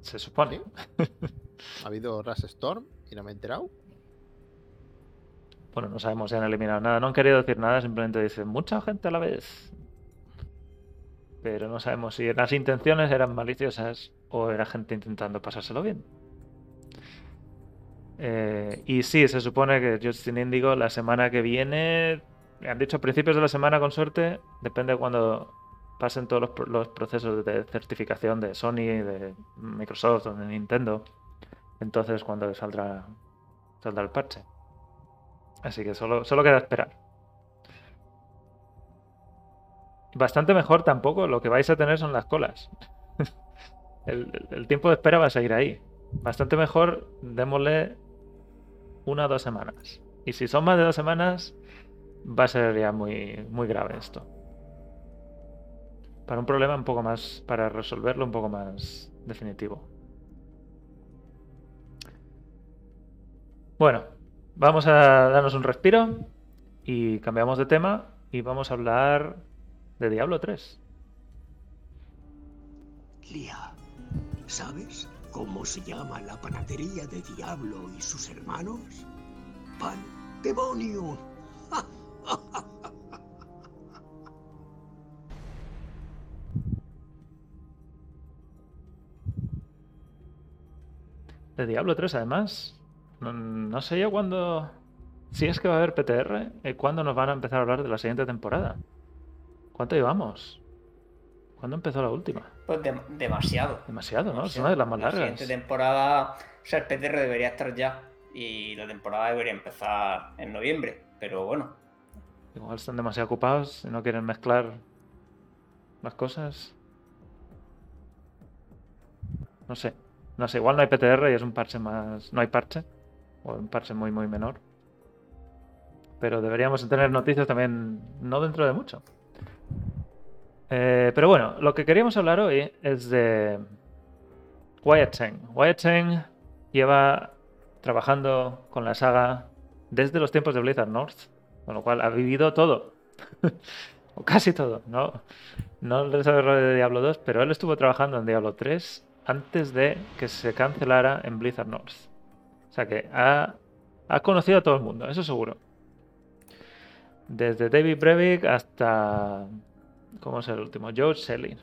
Se supone. [laughs] Ha habido Rush Storm y no me he enterado. Bueno, no sabemos si han eliminado nada. No han querido decir nada, simplemente dicen mucha gente a la vez. Pero no sabemos si las intenciones eran maliciosas o era gente intentando pasárselo bien. Eh, y sí, se supone que Justin Indigo la semana que viene, me han dicho a principios de la semana con suerte, depende de cuando pasen todos los, pro- los procesos de certificación de Sony, de Microsoft o de Nintendo. Entonces cuando saldrá, saldrá el parche. Así que solo, solo queda esperar. Bastante mejor tampoco lo que vais a tener son las colas. [laughs] el tiempo de espera va a seguir ahí. Bastante mejor, démosle una o dos semanas. Y si son más de dos semanas, va a ser ya muy, muy grave esto. Para un problema un poco más, para resolverlo un poco más definitivo. Bueno, vamos a darnos un respiro y cambiamos de tema y vamos a hablar de Diablo 3. Lía, ¿sabes cómo se llama la panadería de Diablo y sus hermanos? Pan Demonium. [laughs] De Diablo 3, además. No, no sé yo cuándo. Si es que va a haber PTR, eh, ¿cuándo nos van a empezar a hablar de la siguiente temporada? ¿Cuánto llevamos? ¿Cuándo empezó la última? Pues dem- demasiado. Demasiado, ¿no? Es una de las más La largas. siguiente temporada, o sea, el PTR debería estar ya. Y la temporada debería empezar en noviembre. Pero bueno, Igual están demasiado ocupados y no quieren mezclar las cosas. No sé. No sé, igual no hay PTR y es un parche más. No hay parche. O un parche muy, muy menor. Pero deberíamos tener noticias también no dentro de mucho. Eh, pero bueno, lo que queríamos hablar hoy es de Wyatt Cheng. Wyatt Cheng lleva trabajando con la saga desde los tiempos de Blizzard North, con lo cual ha vivido todo. [laughs] o casi todo, ¿no? No el desarrollo de Diablo 2, pero él estuvo trabajando en Diablo 3 antes de que se cancelara en Blizzard North. O sea que ha, ha conocido a todo el mundo, eso seguro. Desde David Brevik hasta. ¿Cómo es el último? George Shelley.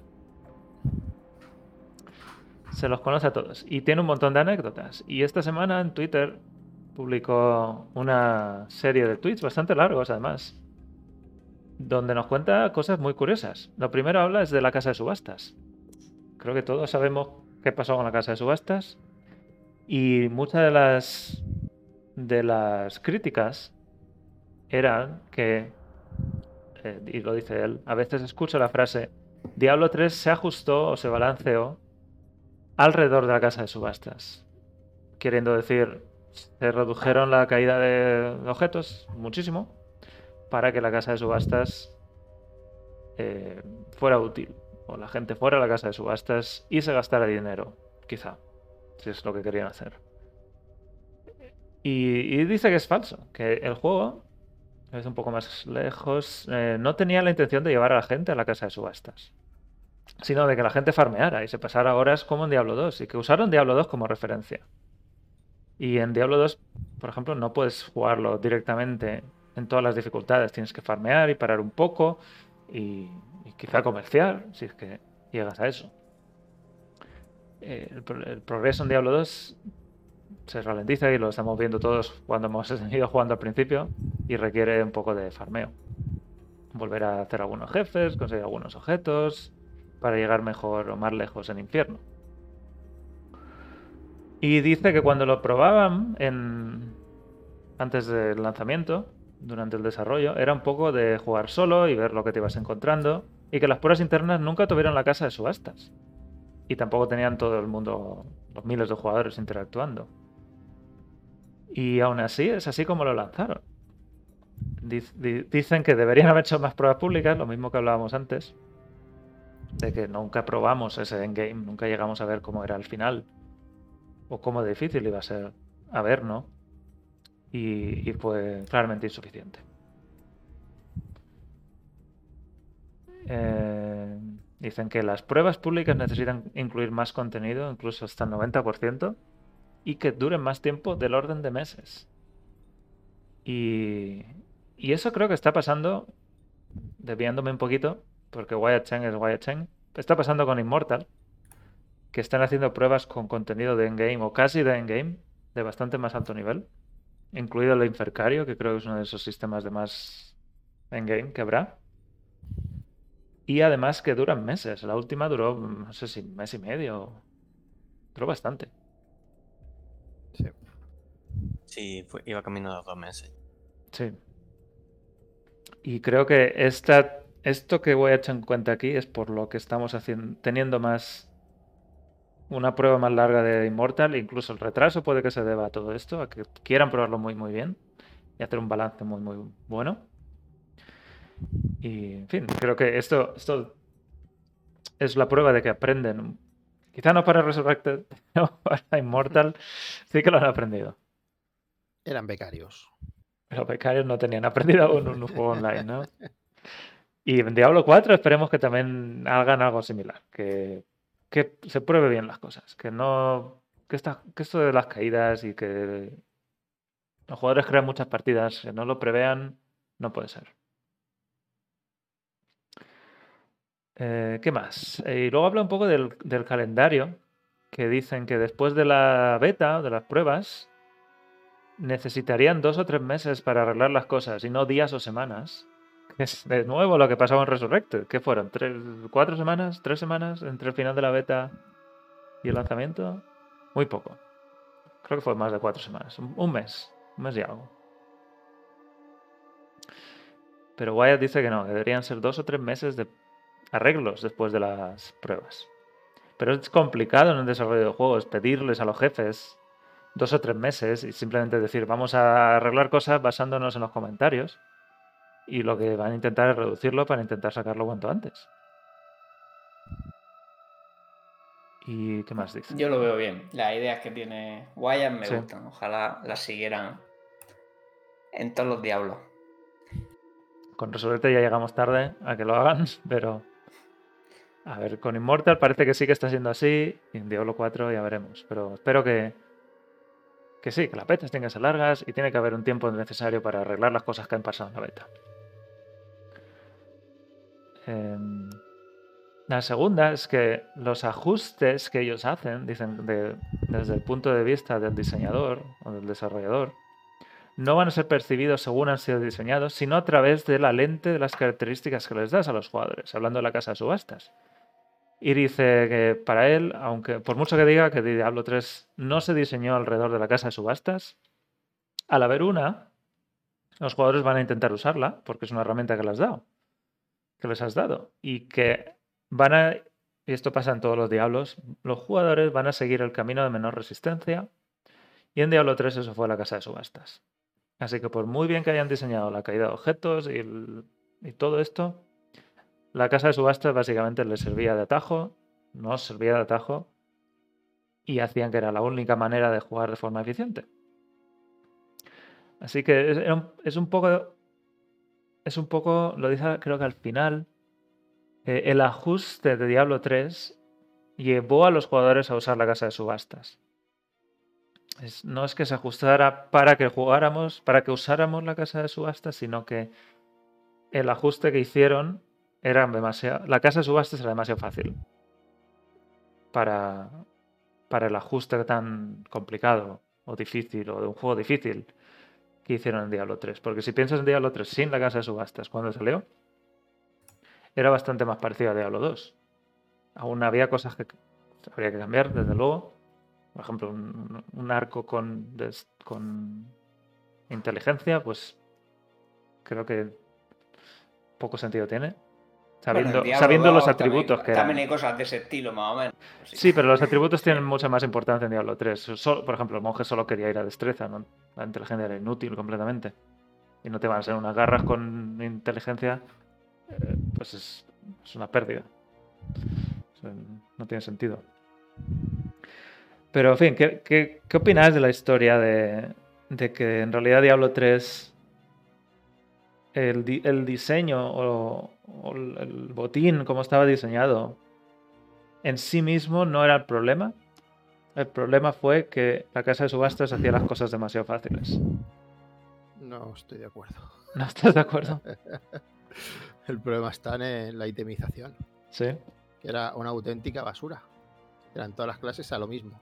Se los conoce a todos. Y tiene un montón de anécdotas. Y esta semana en Twitter publicó una serie de tweets bastante largos, además. Donde nos cuenta cosas muy curiosas. Lo primero habla es de la casa de subastas. Creo que todos sabemos qué pasó con la casa de subastas. Y muchas de las de las críticas eran que, eh, y lo dice él, a veces escucho la frase, Diablo 3 se ajustó o se balanceó alrededor de la casa de subastas. Queriendo decir, se redujeron la caída de objetos muchísimo para que la casa de subastas eh, fuera útil. O la gente fuera a la casa de subastas y se gastara dinero, quizá, si es lo que querían hacer. Y, y dice que es falso, que el juego, es un poco más lejos, eh, no tenía la intención de llevar a la gente a la casa de subastas, sino de que la gente farmeara y se pasara horas como en Diablo 2 y que usaron Diablo 2 como referencia. Y en Diablo 2, por ejemplo, no puedes jugarlo directamente en todas las dificultades, tienes que farmear y parar un poco y, quizá comerciar, si es que llegas a eso. Eh, el, el progreso en Diablo 2 se ralentiza y lo estamos viendo todos cuando hemos [laughs] ido jugando al principio y requiere un poco de farmeo. Volver a hacer algunos jefes, conseguir algunos objetos para llegar mejor o más lejos en infierno. Y dice que cuando lo probaban en... antes del lanzamiento, durante el desarrollo, era un poco de jugar solo y ver lo que te ibas encontrando y que las pruebas internas nunca tuvieron la casa de subastas. Y tampoco tenían todo el mundo, los miles de jugadores interactuando. Y aún así, es así como lo lanzaron. Dic- di- Dicen que deberían haber hecho más pruebas públicas, lo mismo que hablábamos antes. de que nunca probamos ese endgame, nunca llegamos a ver cómo era el final o cómo difícil iba a ser a ver, ¿no? Y, y fue claramente insuficiente. Eh, dicen que las pruebas públicas necesitan incluir más contenido, incluso hasta el 90%, y que duren más tiempo del orden de meses. Y, y eso creo que está pasando, desviándome un poquito, porque Wyatt es Wyatt está pasando con Immortal, que están haciendo pruebas con contenido de endgame o casi de endgame, de bastante más alto nivel, incluido el Infercario, que creo que es uno de esos sistemas de más endgame que habrá. Y además que duran meses. La última duró, no sé si mes y medio. Duró bastante. Sí. Sí, fue- iba camino los dos meses. Sí. Y creo que esta, esto que voy a echar en cuenta aquí es por lo que estamos haciendo, teniendo más una prueba más larga de Immortal, incluso el retraso puede que se deba a todo esto, a que quieran probarlo muy muy bien y hacer un balance muy muy bueno. Y en fin, creo que esto, esto es la prueba de que aprenden. Quizá no para Resurrected, pero [laughs] para Immortal sí que lo han aprendido. Eran becarios. Los becarios no tenían aprendido aún un juego online, ¿no? Y en Diablo 4 esperemos que también hagan algo similar, que, que se pruebe bien las cosas, que no que, esta- que esto de las caídas y que los jugadores crean muchas partidas, que no lo prevean, no puede ser. Eh, ¿qué más? Eh, y luego habla un poco del, calendario, que dicen que después de la beta, de las pruebas, necesitarían dos o tres meses para arreglar las cosas y no días o semanas. Es de nuevo lo que pasaba en Resurrected. ¿Qué fueron? ¿Tres, ¿Cuatro semanas? ¿Tres semanas entre el final de la beta y el lanzamiento? Muy poco. Creo que fue más de cuatro semanas. Un mes. Un mes y algo. Pero Wyatt dice que no, que deberían ser dos o tres meses de arreglos después de las pruebas. Pero es complicado en el desarrollo de juegos pedirles a los jefes dos o tres meses y simplemente decir vamos a arreglar cosas basándonos en los comentarios y lo que van a intentar es reducirlo para intentar sacarlo cuanto antes. ¿Y qué más dice? Yo lo veo bien. Las ideas que tiene Wyatt me Sí. gustan. Ojalá las siguieran en todos los diablos. Con Resurrected ya llegamos tarde a que lo hagan, [laughs] pero a ver, con Immortal parece que sí que está siendo así y en Diablo 4 ya veremos, pero espero que que sí, que las betas tengan que ser largas y tiene que haber un tiempo necesario para arreglar las cosas que han pasado en la beta. Em, la segunda es que los ajustes que ellos hacen, dicen de- desde el punto de vista del diseñador o del desarrollador, no van a ser percibidos según han sido diseñados, sino a través de la lente de las características que les das a los jugadores, hablando de la casa de subastas. Y dice que para él, aunque por mucho que diga que Diablo 3 no se diseñó alrededor de la casa de subastas, al haber una, los jugadores van a intentar usarla, porque es una herramienta que les has dado, que les has dado, y que van a, y esto pasa en todos los Diablos, los jugadores van a seguir el camino de menor resistencia, y en Diablo 3 eso fue la casa de subastas. Así que por muy bien que hayan diseñado la caída de objetos y, todo esto, la casa de subastas básicamente les servía de atajo, nos servía de atajo y hacían que era la única manera de jugar de forma eficiente. Así que es, un- poco, es un poco, lo dice creo que al final, eh, el ajuste de Diablo 3 llevó a los jugadores a usar la casa de subastas. No es que se ajustara para que jugáramos, para que usáramos la casa de subastas, sino que el ajuste que hicieron era demasiado. La casa de subastas era demasiado fácil para, para el ajuste tan complicado o difícil o de un juego difícil que hicieron en Diablo 3. Porque si piensas en Diablo 3 sin la casa de subastas cuando salió, era bastante más parecido a Diablo 2. Aún había cosas que habría que cambiar, desde luego. Por ejemplo, un, arco con, con inteligencia, pues creo que poco sentido tiene. Bueno, Sabiendo, Diablo sabiendo los 2 también- atributos que También eran. hay cosas de ese estilo, más o menos. Sí, pero los atributos tienen mucha más importancia en Diablo 3. Solo- por ejemplo, el monje solo quería ir a destreza, ¿no? La inteligencia era inútil completamente. Y no te van a ser unas garras con inteligencia, eh, pues es, es una pérdida. O sea, no tiene sentido. Pero, en fin, ¿qué, qué, qué opináis de la historia de, de que en realidad Diablo 3 el, di- el diseño o, o el botín como estaba diseñado en sí mismo no era el problema? El problema fue que la casa de subastas hacía las cosas demasiado fáciles. No estoy de acuerdo. [laughs] ¿No estás de acuerdo? [laughs] El problema está en la itemización, Sí. que era una auténtica basura. Eran todas las clases a lo mismo.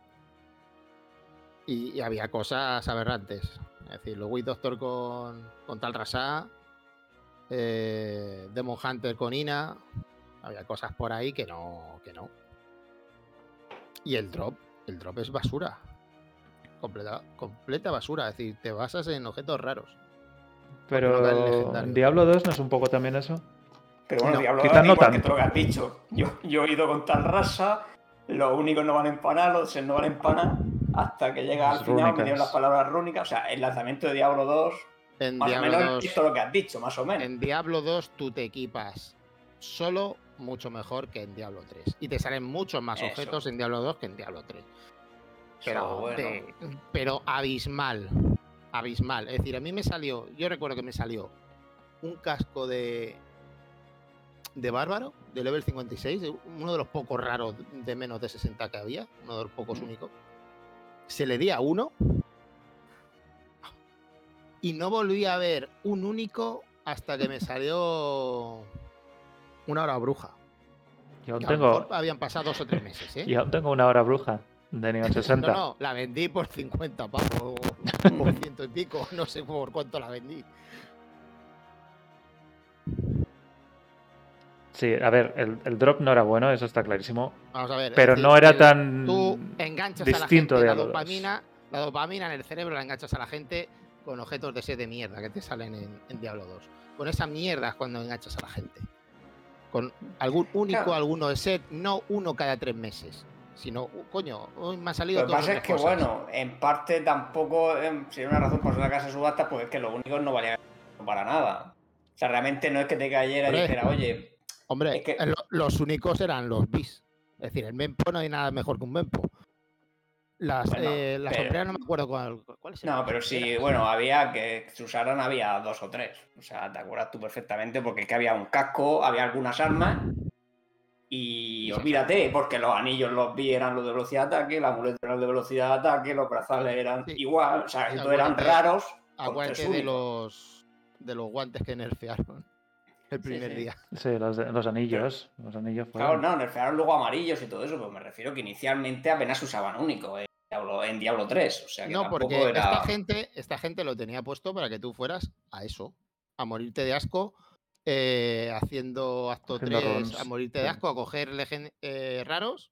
Y, y había cosas aberrantes. Es decir, los Wii Doctor con, con Tal Rasa, eh, Demon Hunter con Ina. Había cosas por ahí que no, que no. Y el drop, el drop es basura. Completa, completa basura. Es decir, te basas en objetos raros. Pero. Diablo 2 no es un poco también eso. Pero bueno, No, Diablo quizás no igual que tanto. todo lo que has dicho. Yo, yo he ido con tal raza, los únicos no van a empanar, los no van a empanar, hasta que llega al final, me dieron las palabras rúnicas. O sea, el lanzamiento de Diablo 2, En más o Diablo menos 2 es todo lo que has dicho, más o menos. En Diablo 2 tú te equipas solo mucho mejor que en Diablo 3. Y te salen muchos más Eso. objetos en Diablo 2 que en Diablo 3. Pero, bueno. pero abismal. Abismal. Es decir, a mí me salió, yo recuerdo que me salió un casco de de bárbaro, de level 56, de uno de los pocos raros de menos de 60 que había, uno de los pocos únicos. Se le di a uno y no volví a ver un único hasta que me salió una hora bruja. Yo Que a lo tengo, mejor habían pasado dos o tres meses, ¿eh? yo aún tengo una hora bruja de nivel [laughs] 60. No, no, la vendí por 50 pavos, o [laughs] por ciento y pico, no sé por cuánto la vendí. Sí, a ver, el, el drop no era bueno, eso está clarísimo. Vamos a ver. Pero decir, no era el- tan Tú enganchas a la distinto gente de la Diablo 2. dopamina, la dopamina en el cerebro la enganchas a la gente con objetos de sed de mierda que te salen en, en Diablo 2. Con esa mierda es cuando enganchas a la gente. Con algún único, Claro. alguno de sed, no uno cada tres meses. Sino, coño, hoy me ha salido Lo que pasa es que, cosas. bueno, en parte tampoco eh, sería una razón por ser la casa subasta, pues es que los únicos no valían para nada. O sea, realmente no es que te cayera y dijera, oye, Hombre, es que- eh, lo- los únicos eran los bis. Es decir, el Mempo no hay nada mejor que un Mempo. Las, Bueno, eh, las pero- sombreras no me acuerdo cuál, cuáles eran No, pero sí, bueno, había que se usaran, había dos o tres. O sea, te acuerdas tú perfectamente, porque es que había un casco, había algunas armas. Y olvídate, porque los anillos los vi eran los de velocidad de ataque, las muletas eran de velocidad de ataque, los brazales eran Sí. igual, o sea, Sí, estos eran raros. tres de los de los guantes que nerfearon [laughs] el primer sí. día. Sí, los, de- los anillos. Los anillos Claro, no, nerfearon luego amarillos y todo eso, pero me refiero que inicialmente apenas usaban único en Diablo, en Diablo 3. O sea, que No, porque era... esta gente, esta gente lo tenía puesto para que tú fueras a eso, a morirte de asco, eh, haciendo acto Haciendo 3, runs, a morirte de asco, a coger eh, raros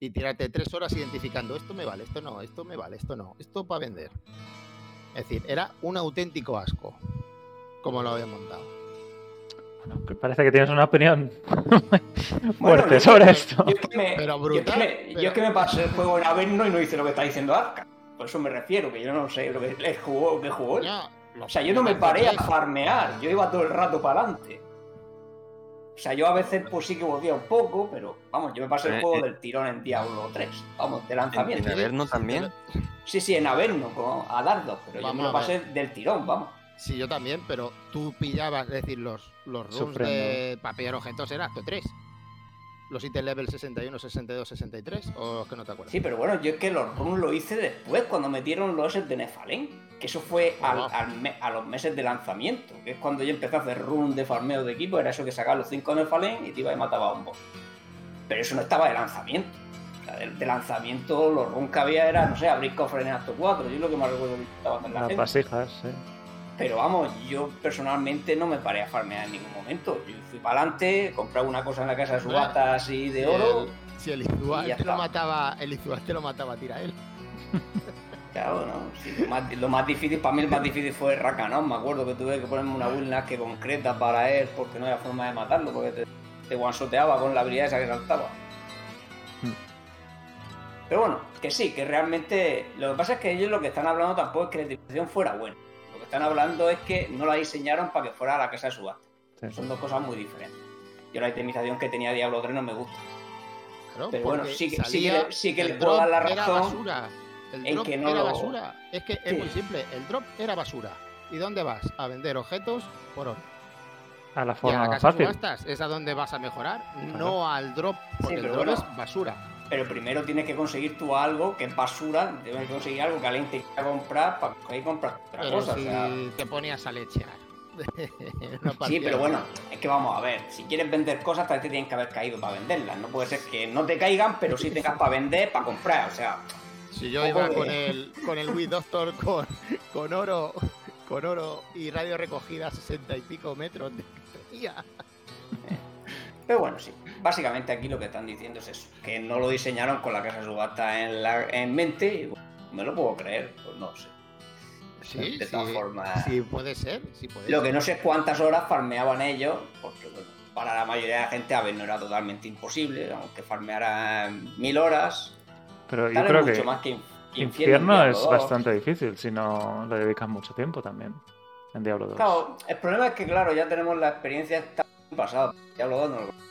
y tirarte tres horas identificando esto me vale, esto no, esto me vale, esto no, esto para vender. Es decir, era un auténtico asco, como lo habían montado. Parece que tienes una opinión [laughs] fuerte sobre yo- esto. Yo es que me, Pero yo brutal, es que me- yo pero- es que me pasé el juego en Averno y no hice lo que está diciendo Arca. Por eso me refiero, que yo no sé lo que él jugó, que jugó. él. O sea, yo no me paré a farmear, yo iba todo el rato para adelante. O sea, yo a veces pues sí que volvía un poco, pero vamos, yo me pasé el Eh, juego eh. del tirón en Diablo 3, vamos, de En, lanzamiento. en Averno también. Sí, sí, en Averno, con, a dardos, pero yo me lo pasé del tirón, vamos. Sí, yo también, pero tú pillabas, es decir, los, los Sufriendo. de para pillar objetos era acto 3. Los ítems level 61, 62, 63, o los que no te acuerdas. Sí, pero bueno, yo es que los runs lo hice después, cuando metieron los S de Nefalén. Que eso fue al- Oh. al me- a los meses de lanzamiento, que es cuando yo empecé a hacer runs de farmeo de equipo, era eso que sacaba los 5 Nefalén y te iba y mataba a un boss. Pero eso no estaba de lanzamiento. O sea, de, de lanzamiento los runs que había era, no sé, abrir cofres en acto 4, yo es lo que más recuerdo que estaba haciendo la Las gente. vasijas, sí. Pero vamos, yo personalmente no me paré a farmear en ningún momento. Yo fui para adelante, compré una cosa en la casa de Hombre, subastas así de oro. el- Si el ya te lo mataba, el Izual te lo mataba, tira él. [laughs] Claro, ¿no? Sí, lo, más, lo más difícil, para mí el más difícil fue Rakanov. Me acuerdo que tuve que ponerme una build que concreta para él porque no había forma de matarlo, porque te, te one-shoteaba con la habilidad esa que saltaba. Hmm. Pero bueno, que sí, que realmente. Lo que pasa es que ellos lo que están hablando tampoco es que la utilización fuera buena. Están hablando es que no la diseñaron para que fuera a la casa de subasta. sí. Son dos cosas muy diferentes. Yo la itemización que tenía Diablo 3 no me gusta. Claro, Pero bueno, sí que- sí que- sí que el le puedo dar la drop era razón basura. El en drop que no era lo- basura. Es que es Sí. muy simple. El drop era basura. ¿Y dónde vas? A vender objetos por oro. A la Y a forma la más casa de fácil. subastas es a donde vas a mejorar, no al drop, porque el drop bueno. es basura. Pero primero tienes que conseguir tú algo que es basura, tienes que conseguir algo que alguien te quiera comprar para poder comprar otra Pero cosa. o si sea, te ponías a lechear. [laughs] Sí, pero bueno, es que vamos a ver, si quieres vender cosas, tal vez te tienen que haber caído para venderlas. No puede ser que no te caigan, pero sí tengas para vender, para comprar. O sea, Si yo iba con el con el Wii Doctor con, con oro con oro y radio recogida a 60 y pico metros de. Pero bueno, sí. Básicamente aquí lo que están diciendo es eso, que no lo diseñaron con la casa de subasta en, la- en mente y bueno, me lo puedo creer, pues no sé. Sí, de sí, todas formas, sí puede ser, sí puede lo ser. que no sé es cuántas horas farmeaban ellos, porque bueno, para la mayoría de la gente a ver no era totalmente imposible, aunque farmearan mil horas. Pero yo creo mucho que más que in- que Infierno es Diablo 2. bastante difícil si no le dedicas mucho tiempo también en Diablo 2. Claro, el problema es que, claro, ya tenemos la experiencia esta pasada. Diablo 2 no lo-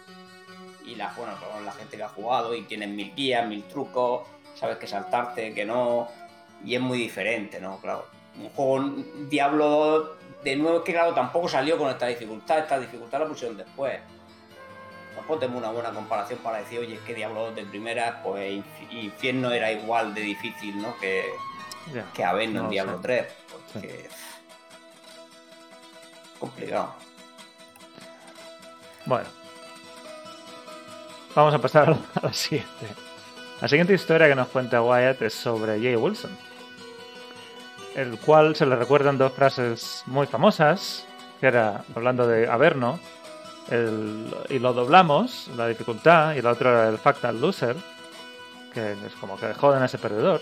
Y la, bueno, la gente que ha jugado y tienes mil guías, mil trucos, sabes que saltarte, que no. Y es muy diferente, ¿no? Claro. Un juego Diablo 2, de nuevo, es que, claro, tampoco salió con esta dificultad. Esta dificultad la pusieron después. Tampoco tengo una buena comparación para decir, oye, es que Diablo 2 de primera, pues Inf- Infierno era igual de difícil, ¿no? Que, Ya. que Averno No en lo Diablo sé. 3. Porque. Complicado. Bueno. Vamos a pasar [laughs] a la, siguiente. La siguiente historia que nos cuenta Wyatt es sobre Jay Wilson. El cual se le recuerdan dos frases muy famosas, que era, hablando de Averno, el- y lo doblamos, la dificultad, y la otra era el Factal Loser, que es como que joden a ese perdedor.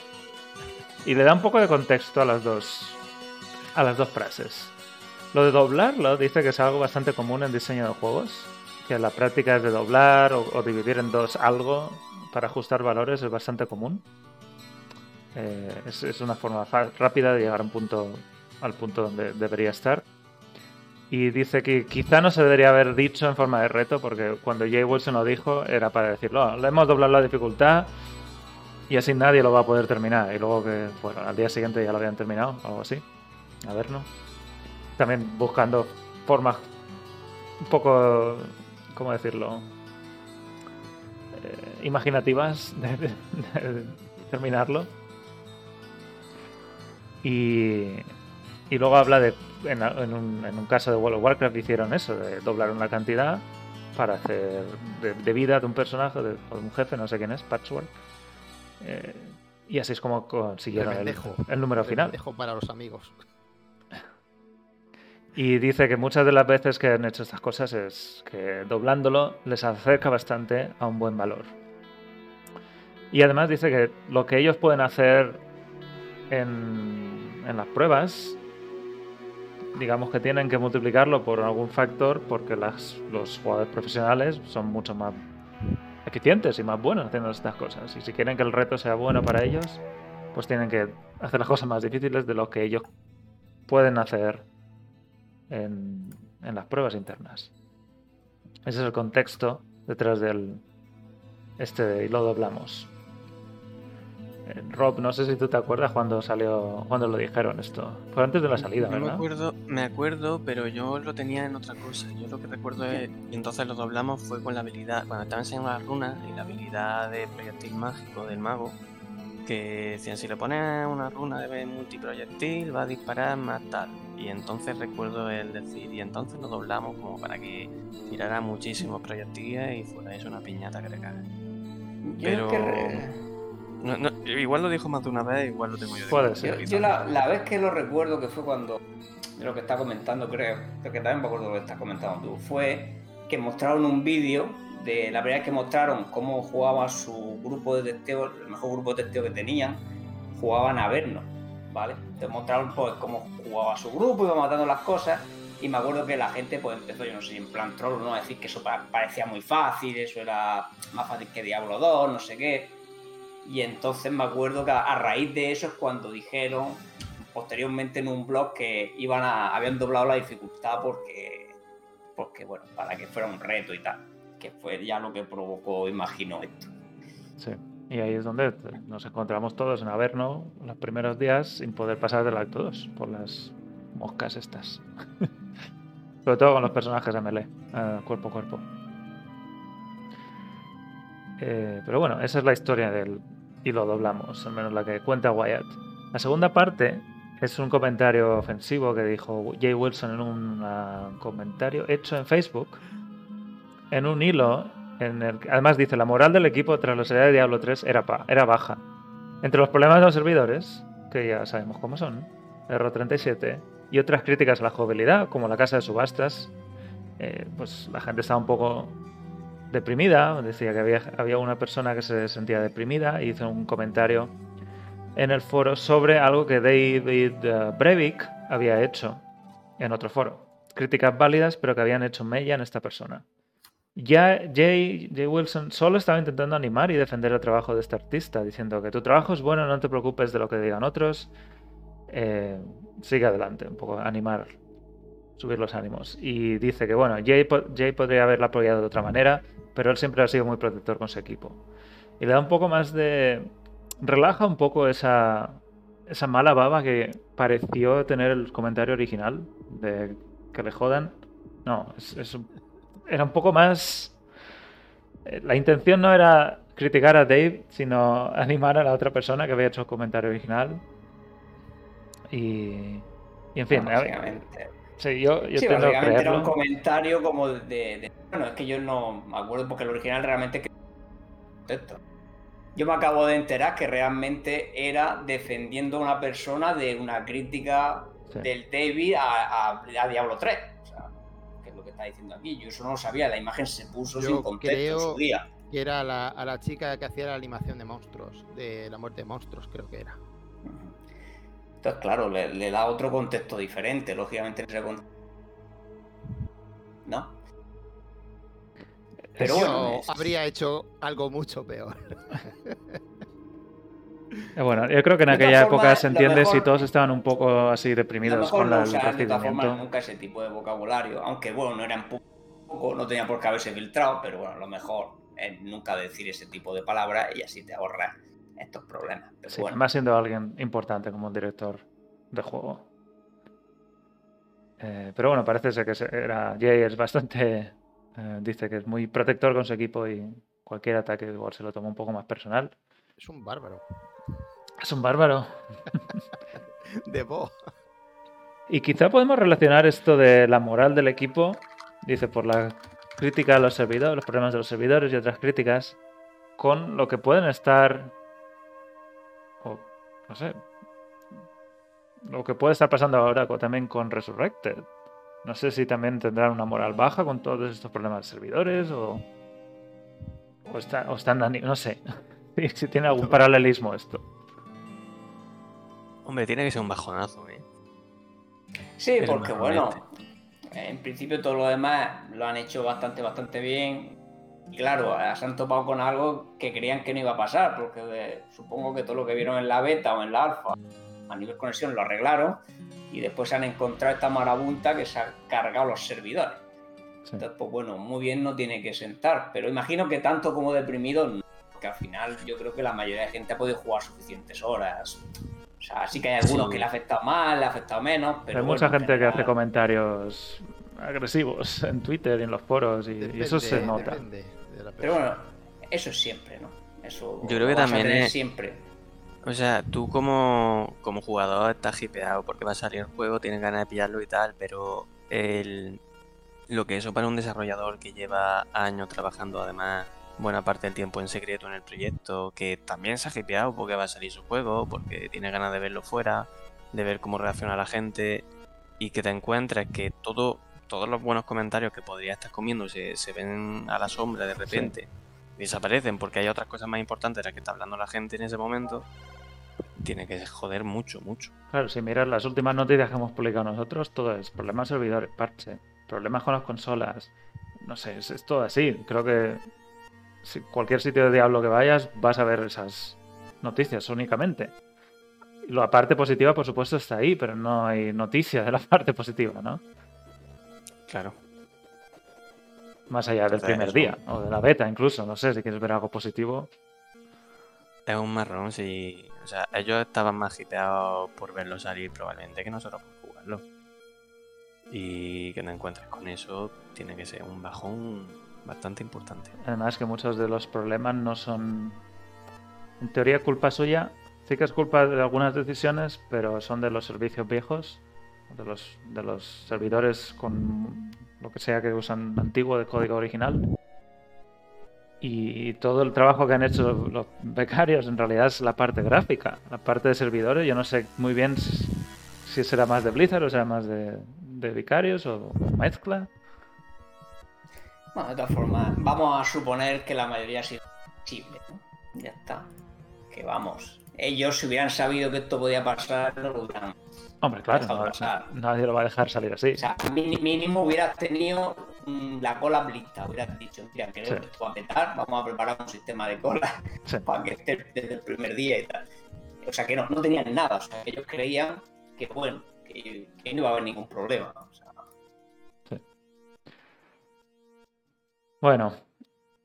Y le da un poco de contexto a las dos, a las dos frases. Lo de doblarlo dice que es algo bastante común en diseño de juegos, que la práctica es de doblar o, dividir en dos algo para ajustar valores es bastante común. Eh, es, una forma rápida de llegar a un punto, al punto donde debería estar. Y dice que quizá no se debería haber dicho en forma de reto, porque cuando Jay Wilson lo dijo era para decirlo, "Oh, le hemos doblado la dificultad y así nadie lo va a poder terminar. Y luego que, bueno, al día siguiente ya lo habían terminado, algo así. A ver, ¿no? También buscando formas un poco, ¿cómo decirlo? Eh, imaginativas de, de- de terminarlo. Y, y luego habla de, en, en un, en un caso de World of Warcraft hicieron eso, de doblar una cantidad para hacer de, de vida de un personaje o de un jefe, no sé quién es, Patchwork. Eh, y así es como consiguieron el, Remendejo. el número final. Dejo para los amigos. Y dice que muchas de las veces que han hecho estas cosas es que doblándolo les acerca bastante a un buen valor. Y además dice que lo que ellos pueden hacer en, las pruebas, digamos que tienen que multiplicarlo por algún factor porque las, los jugadores profesionales son mucho más eficientes y más buenos haciendo estas cosas. Y si quieren que el reto sea bueno para ellos, pues tienen que hacer las cosas más difíciles de lo que ellos pueden hacer en, en las pruebas internas. Ese es el contexto detrás del este y lo doblamos. Eh, Rob, no sé si tú te acuerdas cuando salió, cuando lo dijeron esto. Fue antes de la salida, No me ¿verdad? acuerdo, me acuerdo, pero yo lo tenía en otra cosa. Yo lo que recuerdo es, y entonces lo doblamos fue con la habilidad, cuando estaba enseñando las runas y la habilidad de proyectil mágico del mago, que decían si le pones una runa de multiproyectil va a disparar más tal. Y entonces recuerdo el decir, y entonces lo doblamos como para que tirara muchísimos proyectiles y fuera eso una piñata que te. Yo Pero- es que re- No, no, igual lo dijo más de una vez, igual lo tengo yo de Puede ser. Yo, la, la vez que lo recuerdo que fue cuando de lo que está comentando, creo, creo que también me acuerdo de lo que estás comentando tú, fue que mostraron un vídeo de la primera vez que mostraron cómo jugaba su grupo de testeo, el mejor grupo de testeo que tenían, jugaban a vernos, ¿vale? Te mostraron pues cómo jugaba su grupo, iba matando las cosas, y me acuerdo que la gente pues empezó, yo no sé, en plan troll, ¿no? A decir que eso pa- parecía muy fácil, eso era más fácil que Diablo 2, no sé qué. Y entonces me acuerdo que a raíz de eso es cuando dijeron posteriormente en un blog que iban a, habían doblado la dificultad porque porque bueno, para que fuera un reto y tal, que fue ya lo que provocó, imagino, esto. Sí. Y ahí es donde nos encontramos todos en Averno los primeros días sin poder pasar del acto 2 por las moscas estas. [laughs] Sobre todo con los personajes de melee, eh, cuerpo a cuerpo. Eh, pero bueno, esa es la historia del. Y lo doblamos, al menos la que cuenta Wyatt. La segunda parte es un comentario ofensivo que dijo Jay Wilson en un uh, comentario hecho en Facebook, en un hilo, además dice: La moral del equipo tras la salida de Diablo 3 era, baja. Entre los problemas de los servidores, que ya sabemos cómo son, error 37, y otras críticas a la jugabilidad, como la casa de subastas, eh, pues la gente estaba un poco deprimida. Decía que había, había una persona que se sentía deprimida y hizo un comentario en el foro sobre algo que David eh, Brevik había hecho en otro foro. Críticas válidas, pero que habían hecho mella en esta persona. Ya Jay, Wilson solo estaba intentando animar y defender el trabajo de este artista, diciendo que tu trabajo es bueno, no te preocupes de lo que digan otros, eh, sigue adelante, un poco animar, subir los ánimos. Y dice que, bueno, Jay, Jay podría haberla apoyado de otra manera, pero él siempre ha sido muy protector con su equipo. Y le da un poco más de... relaja un poco esa, esa mala baba que pareció tener el comentario original de que le jodan. No, es, es un- era un poco más... eh, La intención no era criticar a Dave, sino [laughs] animar a la otra persona que había hecho el comentario original. Y, y en fin, básicamente. sí, yo, yo Sí, tiendo a básicamente era un comentario como de, de- Bueno, es que yo no me acuerdo porque el original realmente... Esto. Yo me acabo de enterar que realmente era defendiendo a una persona de una crítica Sí. del David a, a- a Diablo 3. Está diciendo aquí. Yo eso no lo sabía, la imagen se puso Yo sin contexto en su día. Que era la, a la chica que hacía la animación de monstruos, de la muerte de monstruos, creo que era. Entonces, claro, le, le da otro contexto diferente, lógicamente. ¿No? Pero Yo bueno, es- habría hecho algo mucho peor. [laughs] Eh, Bueno, yo creo que en aquella época se entiende mejor- si todos estaban un poco así deprimidos con no la- el usaban formas recibimiento. nunca ese tipo de vocabulario, aunque bueno, no eran poco, no tenía por qué haberse filtrado, pero bueno, lo mejor es nunca decir ese tipo de palabras y así te ahorras estos problemas. Pero Sí, bueno, además siendo alguien importante como un director de juego. Eh, pero bueno, parece ser que era Jay es bastante. eh, dice que es muy protector con su equipo y cualquier ataque igual se lo toma un poco más personal. Es un bárbaro. Es un bárbaro. [laughs] De Bo. Y quizá podemos relacionar esto de la moral del equipo, dice, por la crítica a los servidores, los problemas de los servidores y otras críticas, con lo que pueden estar, o no sé, lo que puede estar pasando ahora también con Resurrected. No sé si también tendrán una moral baja con todos estos problemas de servidores o, o, está- o están, no sé, [laughs] si tiene algún paralelismo esto. Hombre, tiene que ser un bajonazo, ¿eh? sí, el porque bueno, en principio todo lo demás lo han hecho bastante, bastante bien. Y claro, eh, se han topado con algo que creían que no iba a pasar, porque eh, supongo que todo lo que vieron en la beta o en la alfa a nivel conexión lo arreglaron y después se han encontrado esta marabunta que se ha cargado los servidores. Sí. Entonces, pues bueno, muy bien no tiene que sentar, pero imagino que tanto como deprimido, no, porque al final yo creo que la mayoría de gente ha podido jugar suficientes horas. O sea, sí que hay algunos Sí. que le ha afectado más, le ha afectado menos, pero Hay mucha bueno, gente que hace comentarios agresivos en Twitter y en los foros y, y eso se Depende- nota. depende de la Pero bueno, eso es siempre, ¿no? Eso Yo creo lo que también es- siempre. O sea, tú como, como jugador estás hipeado porque va a salir el juego, tienes ganas de pillarlo y tal, pero el, lo que eso para un desarrollador que lleva años trabajando además buena parte del tiempo en secreto en el proyecto, que también se ha hipeado porque va a salir su juego, porque tiene ganas de verlo fuera, de ver cómo reacciona la gente y que te encuentres que todo, todos los buenos comentarios que podría estar comiendo se, se ven a la sombra de repente y desaparecen porque hay otras cosas más importantes de las que está hablando la gente en ese momento, tiene que joder mucho, mucho. Claro, si miras las últimas noticias que hemos publicado nosotros, todo es problemas servidores, parche, problemas con las consolas. No sé, es, es todo así. Creo que cualquier sitio de Diablo que vayas, vas a ver esas noticias únicamente. La parte positiva, por supuesto, está ahí, pero no hay noticia de la [laughs] parte positiva, ¿no? Claro. Más allá del O sea, primer día, o de la beta incluso, no sé, si quieres ver algo positivo. Es un marrón si. O sea, ellos estaban más hiteados por verlo salir probablemente que nosotros por jugarlo. Y que no encuentres con eso tiene que ser un bajón bastante importante. Además que muchos de los problemas no son, en teoría, culpa suya. Sí que es culpa de algunas decisiones, pero son de los servicios viejos, de los, de los servidores con lo que sea que usan antiguo de código original. Y todo el trabajo que han hecho los becarios en realidad es la parte gráfica, la parte de servidores. Yo no sé muy bien si será más de Blizzard o será más de, de becarios o mezcla. Bueno, de todas formas, vamos a suponer que la mayoría ha sido posible, ¿no? Ya está. Que vamos. Ellos, si hubieran sabido que esto podía pasar, no lo hubieran. Hombre, claro, Dejado no- pasar. nadie lo va a dejar salir así. O sea, mínimo hubieras tenido mm, la cola blista. Hubieras dicho, mira, creo Sí. que esto va a petar, vamos a preparar un sistema de cola [laughs] Sí. para que esté desde el primer día y tal. O sea, que no, no tenían nada. O sea, que ellos creían que, bueno, que, que no iba a haber ningún problema. O sea, Bueno,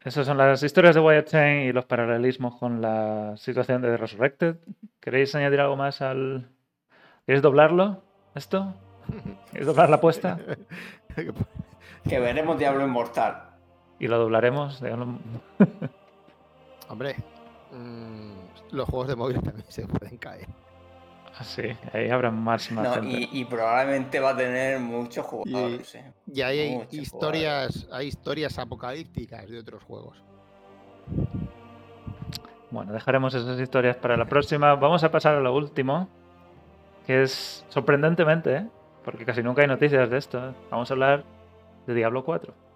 esas son las historias de Wyatt Chain y los paralelismos con la situación de Resurrected. ¿Queréis añadir algo más al. ¿Queréis doblarlo? ¿Esto? ¿Queréis doblar la apuesta? [laughs] que veremos Diablo Inmortal. Y lo doblaremos. [laughs] Hombre, mm, los juegos de móvil también se pueden caer. Sí, ahí habrá más, más No, y, y probablemente va a tener muchos jugadores. ¿eh? Y ahí hay Muchos historias, hay historias apocalípticas de otros juegos. Bueno, dejaremos esas historias para la próxima. Vamos a pasar a lo último, que es sorprendentemente, ¿eh? porque casi nunca hay noticias de esto. ¿eh? Vamos a hablar de Diablo 4.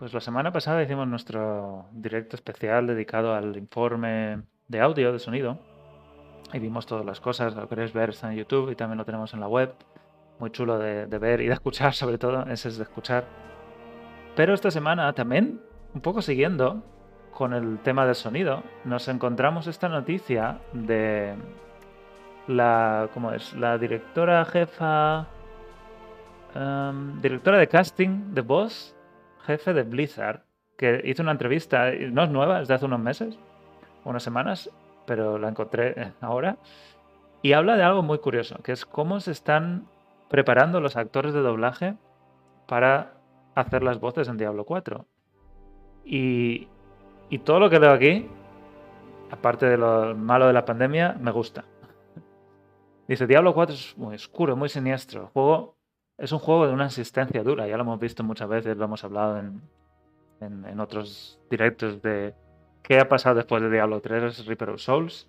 Pues la semana pasada hicimos nuestro directo especial dedicado al informe de audio, de sonido. Y vimos todas las cosas. Lo queréis ver, está en YouTube y también lo tenemos en la web. Muy chulo de, ver y de escuchar, [laughs] sobre todo. Ese es de escuchar. Pero esta semana también, un poco siguiendo con el tema del sonido, nos encontramos esta noticia de la, ¿cómo es? La directora jefa, em, directora de casting de voz, jefe de Blizzard, que hizo una entrevista, no es nueva, es de hace unos meses, unas semanas, pero la encontré ahora, y habla de algo muy curioso, que es cómo se están preparando los actores de doblaje para hacer las voces en Diablo 4. Y, todo lo que leo aquí, aparte de lo malo de la pandemia, me gusta. [laughs] Dice, Diablo 4 es muy oscuro, muy siniestro. Juego es un juego de una existencia dura, ya lo hemos visto muchas veces, lo hemos hablado en, en- en otros directos de qué ha pasado después de Diablo 3, Reaper of Souls,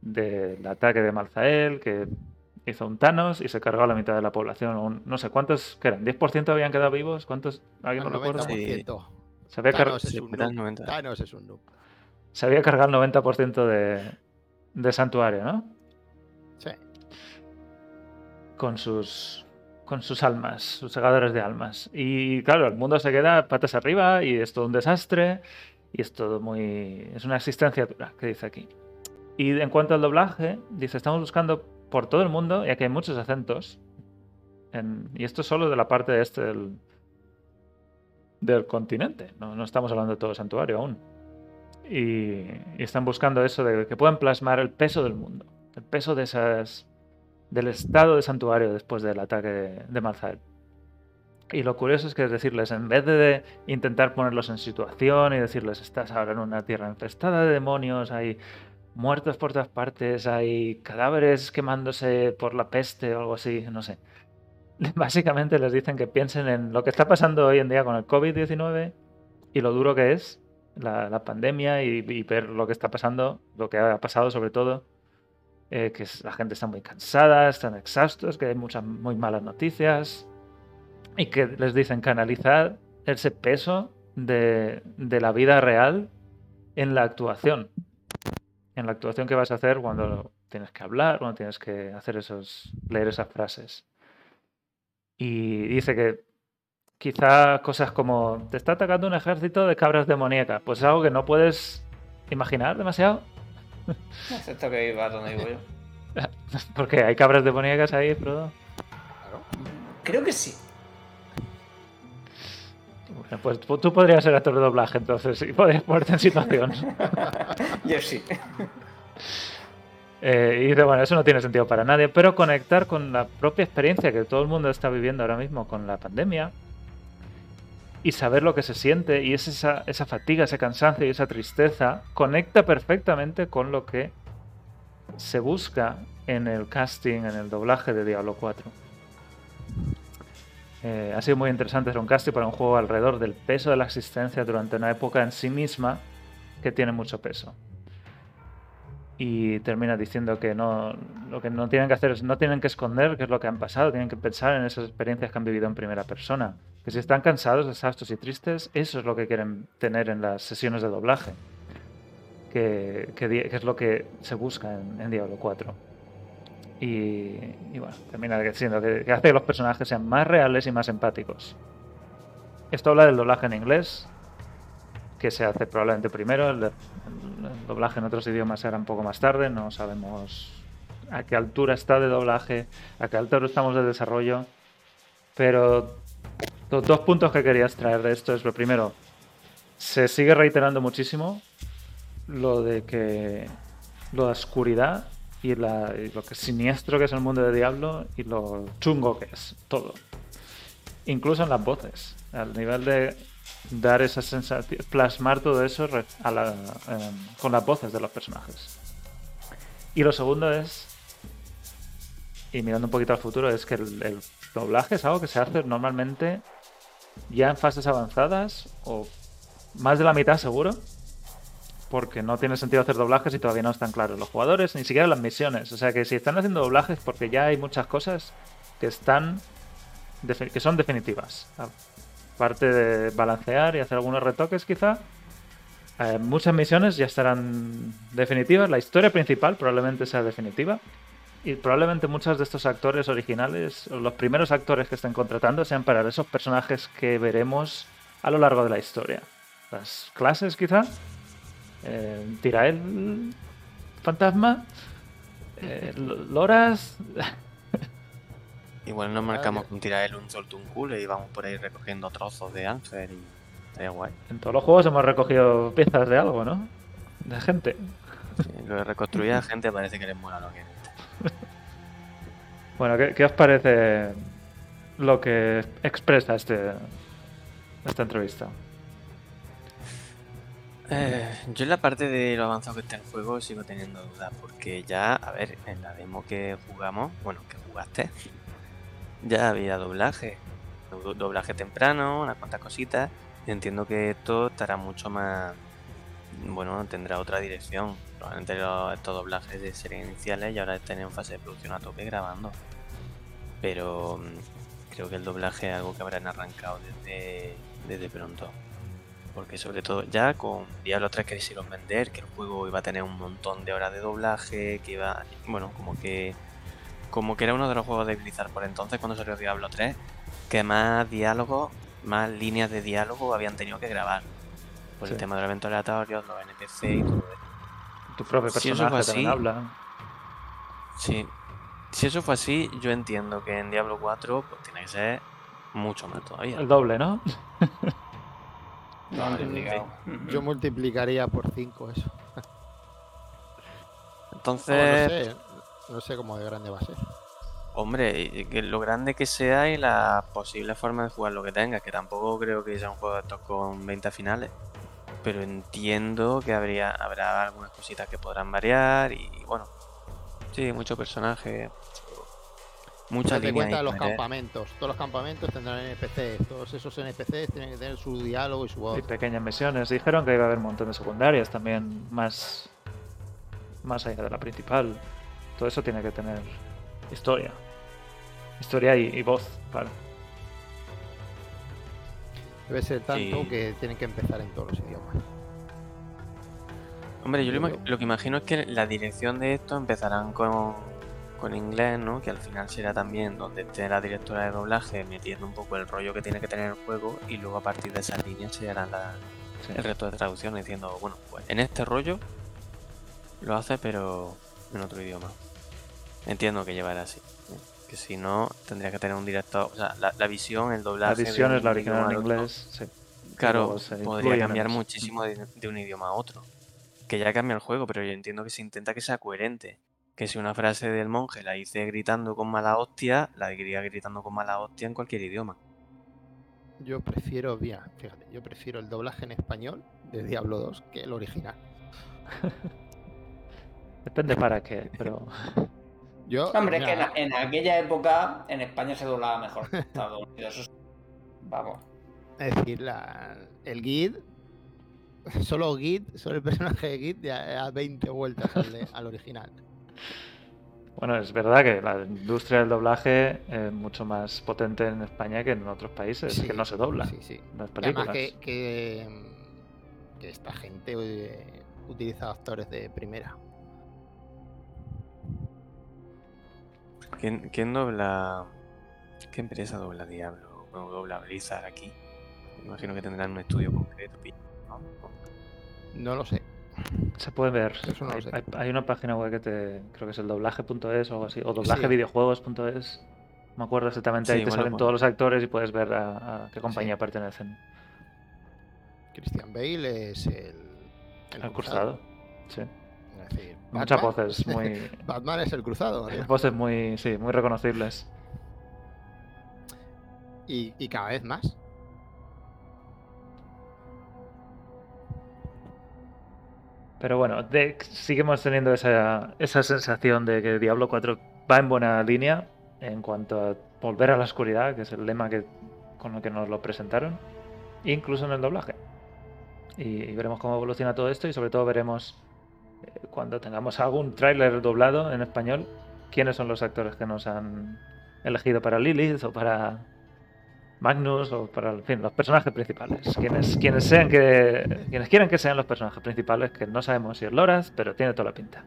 del ataque de Malzael, que hizo un Thanos y se cargó a la mitad de la población. un- no sé cuántos, ¿qué eran? ¿10% habían quedado vivos? ¿Cuántos? ¿Alguien Al lo recuerda? 90%. Se había, Thanos es Sí, un era el noob. 90. Thanos es un noob. se había cargado el 90% de, de Santuario, ¿no? Sí. con sus con sus almas, sus segadores de almas. Y claro, el mundo se queda patas arriba y es todo un desastre y es todo muy es una existencia dura, que dice aquí. Y en cuanto al doblaje, dice, estamos buscando por todo el mundo y aquí hay muchos acentos. en- y esto solo de la parte este del, del continente, no, no estamos hablando de todo santuario aún. Y están buscando eso de que puedan plasmar el peso del mundo, el peso de esas del estado de santuario después del ataque de, de. Y lo curioso es que es decirles, en vez de, intentar ponerlos en situación y decirles, estás ahora en una tierra infestada de demonios, hay muertos por todas partes, hay cadáveres quemándose por la peste o algo así, no sé. [laughs] Básicamente les dicen que piensen en lo que está pasando hoy en día con el COVID-19 y lo duro que es la, pandemia y ver lo que está pasando, lo que ha pasado sobre todo eh, que la gente está muy cansada, están exhaustos, que hay muchas muy malas noticias y que les dicen canalizar ese peso de, de la vida real en la actuación. en la actuación que vas a hacer cuando tienes que hablar, cuando tienes que hacer esos, leer esas frases. Y dice que quizá cosas como te está atacando un ejército de cabras demoníacas, pues es algo que no puedes imaginar demasiado. [laughs] Excepto que iba donde digo yo. [laughs] Porque hay cabras demoníacas ahí, Frodo. Creo que sí. Bueno, pues tú tú podrías ser actor de doblaje, entonces, y podrías ponerte en situación. [laughs] Yo sí. Eh, y dice, bueno, eso no tiene sentido para nadie, pero conectar con la propia experiencia que todo el mundo está viviendo ahora mismo con la pandemia y saber lo que se siente y es esa, esa fatiga, ese cansancio y esa tristeza, conecta perfectamente con lo que se busca en el casting, en el doblaje de Diablo 4. Eh, ha sido muy interesante hacer un casting para un juego alrededor del peso de la existencia durante una época en sí misma que tiene mucho peso. Y termina diciendo que no, lo que no tienen que hacer es no tienen que esconder qué es lo que han pasado, tienen que pensar en esas experiencias que han vivido en primera persona. Que si están cansados, exhaustos y tristes, eso es lo que quieren tener en las sesiones de doblaje. Que, es lo que se busca en, en Diablo 4. Y, y bueno, termina que, que hace que los personajes sean más reales y más empáticos. Esto habla del doblaje en inglés, que se hace probablemente primero. El, el doblaje en otros idiomas será un poco más tarde. No sabemos a qué altura está de doblaje, a qué altura estamos de desarrollo. Pero los dos puntos que querías traer de esto es lo primero. Se sigue reiterando muchísimo lo de que la oscuridad y, lo que siniestro que es el mundo de Diablo y lo chungo que es todo. Incluso en las voces, al nivel de dar esa sensación, plasmar todo eso a la- em, con las voces de los personajes. Y lo segundo es, y mirando un poquito al futuro, es que el doblaje es algo que se hace normalmente ya en fases avanzadas o más de la mitad seguro porque no tiene sentido hacer doblajes y todavía no están claros los jugadores, ni siquiera las misiones. O sea que si están haciendo doblajes porque ya hay muchas cosas que están que son definitivas. Aparte de balancear y hacer algunos retoques quizá, eh, muchas misiones ya estarán definitivas. La historia principal probablemente sea definitiva. Y probablemente muchos de estos actores originales, o los primeros actores que estén contratando, sean para esos personajes que veremos a lo largo de la historia. Las clases quizá, eh, Tirael fantasma, eh, Loras, Igual nos marcamos con tirar un solto un culo y vamos por ahí recogiendo trozos de Answer y guay. en todos los juegos hemos recogido piezas de algo, ¿no? De gente. Sí, lo de reconstruir a gente parece que les mola lo que. [laughs] Bueno, ¿qué, os parece lo que expresa este, esta entrevista? Eh, yo en la parte de lo avanzado que está el juego sigo teniendo dudas porque ya, a ver, en la demo que jugamos, bueno, que jugaste, ya había doblaje, do- doblaje temprano, unas cuantas cositas, y entiendo que esto estará mucho más, bueno, tendrá otra dirección. Los- estos doblajes de series iniciales y ahora estén en fase de producción a tope grabando. Pero mm, creo que el doblaje es algo que habrán arrancado desde, desde pronto. Porque sobre todo ya con Diablo 3 que quisieron vender, que el juego iba a tener un montón de horas de doblaje, que iba, bueno, como que como que era uno de los juegos de Blizzard por entonces cuando salió Diablo 3, que más diálogos, más líneas de diálogo habían tenido que grabar. Por Sí. el tema de los eventos aleatorios, los NPC y todo eso. Tu propio Si eso personaje fue también así- habla. Sí. Si eso fue así, yo entiendo que en Diablo 4 pues tiene que ser mucho más todavía. El doble, ¿no? [laughs] Yo multiplicaría por 5 eso. Entonces, no sé, no sé cómo de grande va a ser. Hombre, lo grande que sea y las posibles formas de jugar lo que tengas, que tampoco creo que sea un juego de estos con 20 finales. Pero entiendo que habría, habrá algunas cositas que podrán variar y bueno. Sí, mucho personaje, mucha Date línea cuenta los campamentos. Todos los campamentos tendrán NPCs. Todos esos NPCs tienen que tener su diálogo y su voz. Y pequeñas misiones. Dijeron que iba a haber un montón de secundarias también, más, más allá de la principal. Todo eso tiene que tener historia. Historia y, y voz, claro. Debe ser tanto Sí. que tienen que empezar en todos los idiomas. Hombre, yo lo, que imagino es que la dirección de esto empezarán con, con inglés, ¿no? Que al final será también donde esté la directora de doblaje metiendo un poco el rollo que tiene que tener el juego y luego a partir de esas líneas se harán la- Sí. el resto de traducciones diciendo, bueno, pues en este rollo lo hace pero en otro idioma. Entiendo que llevará así. ¿Eh? Que si no, tendría que tener un director, o sea, la, la visión, el La doblaje. de visión es la original en inglés. Sí. Claro, podría cambiar muchísimo de, de un idioma a otro. Que ya cambia el juego, pero yo entiendo que se intenta que sea coherente. Que si una frase del monje la hice gritando con mala hostia, la diría gritando con mala hostia en cualquier idioma. Yo prefiero, mira, fíjate, yo prefiero el doblaje en español de Diablo 2 que el original. [laughs] Depende para qué, pero [laughs] Yo, Hombre, es que en, en aquella época en España se doblaba mejor que en Estados [laughs] Unidos. Vamos. es decir, la- el Git, solo Git, solo el personaje de Git ya da 20 vueltas al, de- [laughs] al original. bueno, es verdad que la industria del doblaje es mucho más potente en España que en otros países, Sí, que no se dobla Sí, sí. las Además que, que, que esta gente eh, utiliza actores de primera. ¿Quién, quién dobla. ¿Qué empresa dobla Diablo? O dobla Blizzard aquí. Me imagino que tendrán un estudio concreto. ¿no? No lo sé. Se puede ver. Eso no lo hay, sé. hay- hay una página web que te. Creo que es el doblaje.es o algo así. O doblaje Sí. videojuegos.es. No me acuerdo exactamente. Sí, ahí te lo salen pone. todos los actores y puedes ver a, a qué compañía pertenecen. Christian Bale es el. El cruzado. Sí. Es decir, Muchas voces [laughs] muy. Batman es el cruzado. [laughs] voces muy. Sí, muy reconocibles. Y, y cada vez más. Pero bueno, de- seguimos teniendo esa, esa sensación de que Diablo 4 va en buena línea en cuanto a volver a la oscuridad, que es el lema que, con el que nos lo presentaron, incluso en el doblaje. Y, y veremos cómo evoluciona todo esto y sobre todo veremos cuando tengamos algún tráiler doblado en español, quiénes son los actores que nos han elegido para Lilith o para Magnus o para en fin, los personajes principales. Quienes, quienes sean que. Quienes quieran que sean los personajes principales, que no sabemos si es Loras, pero tiene toda la pinta.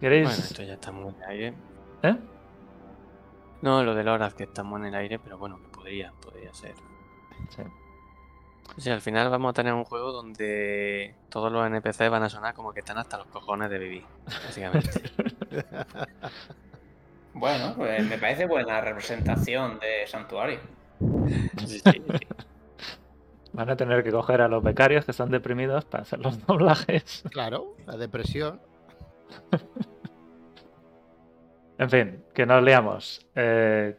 ¿Queréis? Bueno, esto ya estamos en el aire. ¿Eh? No, lo de Loras que estamos en el aire, pero bueno, que podría, podría ser. Sí. Sea, al final vamos a tener un juego donde todos los NPCs van a sonar como que están hasta los cojones de vivir, básicamente. [laughs] Bueno, pues me parece buena representación de Santuario. Sí, sí. Van a tener que coger a los becarios que están deprimidos para hacer los [laughs] doblajes. Claro, la depresión. En fin, que nos liamos. Eh,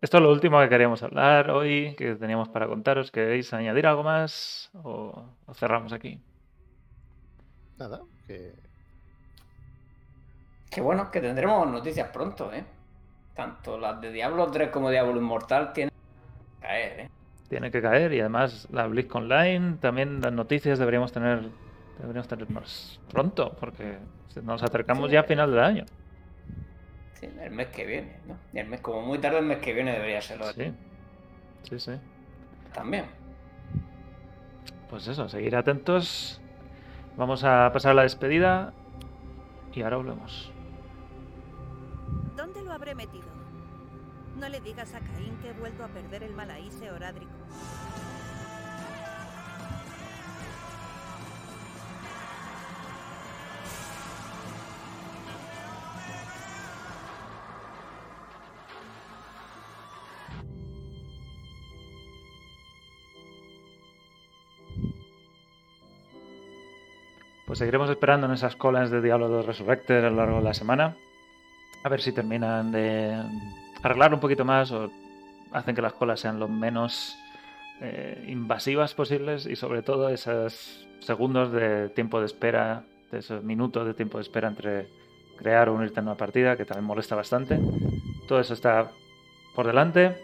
esto es lo último que queríamos hablar hoy, que teníamos para contaros. ¿Queréis añadir algo más o, o cerramos aquí? Nada, que Que bueno, que tendremos noticias pronto, ¿eh? Tanto las de Diablo 3 como Diablo Inmortal tienen que caer, ¿eh? Tiene que caer y además la Blitz Online, también las noticias deberíamos tener deberíamos tener más pronto, porque nos acercamos Sí. ya a final del año. Sí, el mes que viene, ¿no? Y el mes, como muy tarde el mes que viene debería serlo Sí, sí, sí. también. Pues eso, seguir atentos. Vamos a pasar a la despedida y ahora volvemos. ¿Dónde lo habré metido? No le digas a Caín que he vuelto a perder el malaíse orádrico. Pues seguiremos esperando en esas colas de Diablo 2 Resurrected a lo largo de la semana. A ver si terminan de arreglar un poquito más o hacen que las colas sean lo menos eh, invasivas posibles y sobre todo esos segundos de tiempo de espera, esos minutos de tiempo de espera entre crear o unirte en una partida, que también molesta bastante. Todo eso está por delante.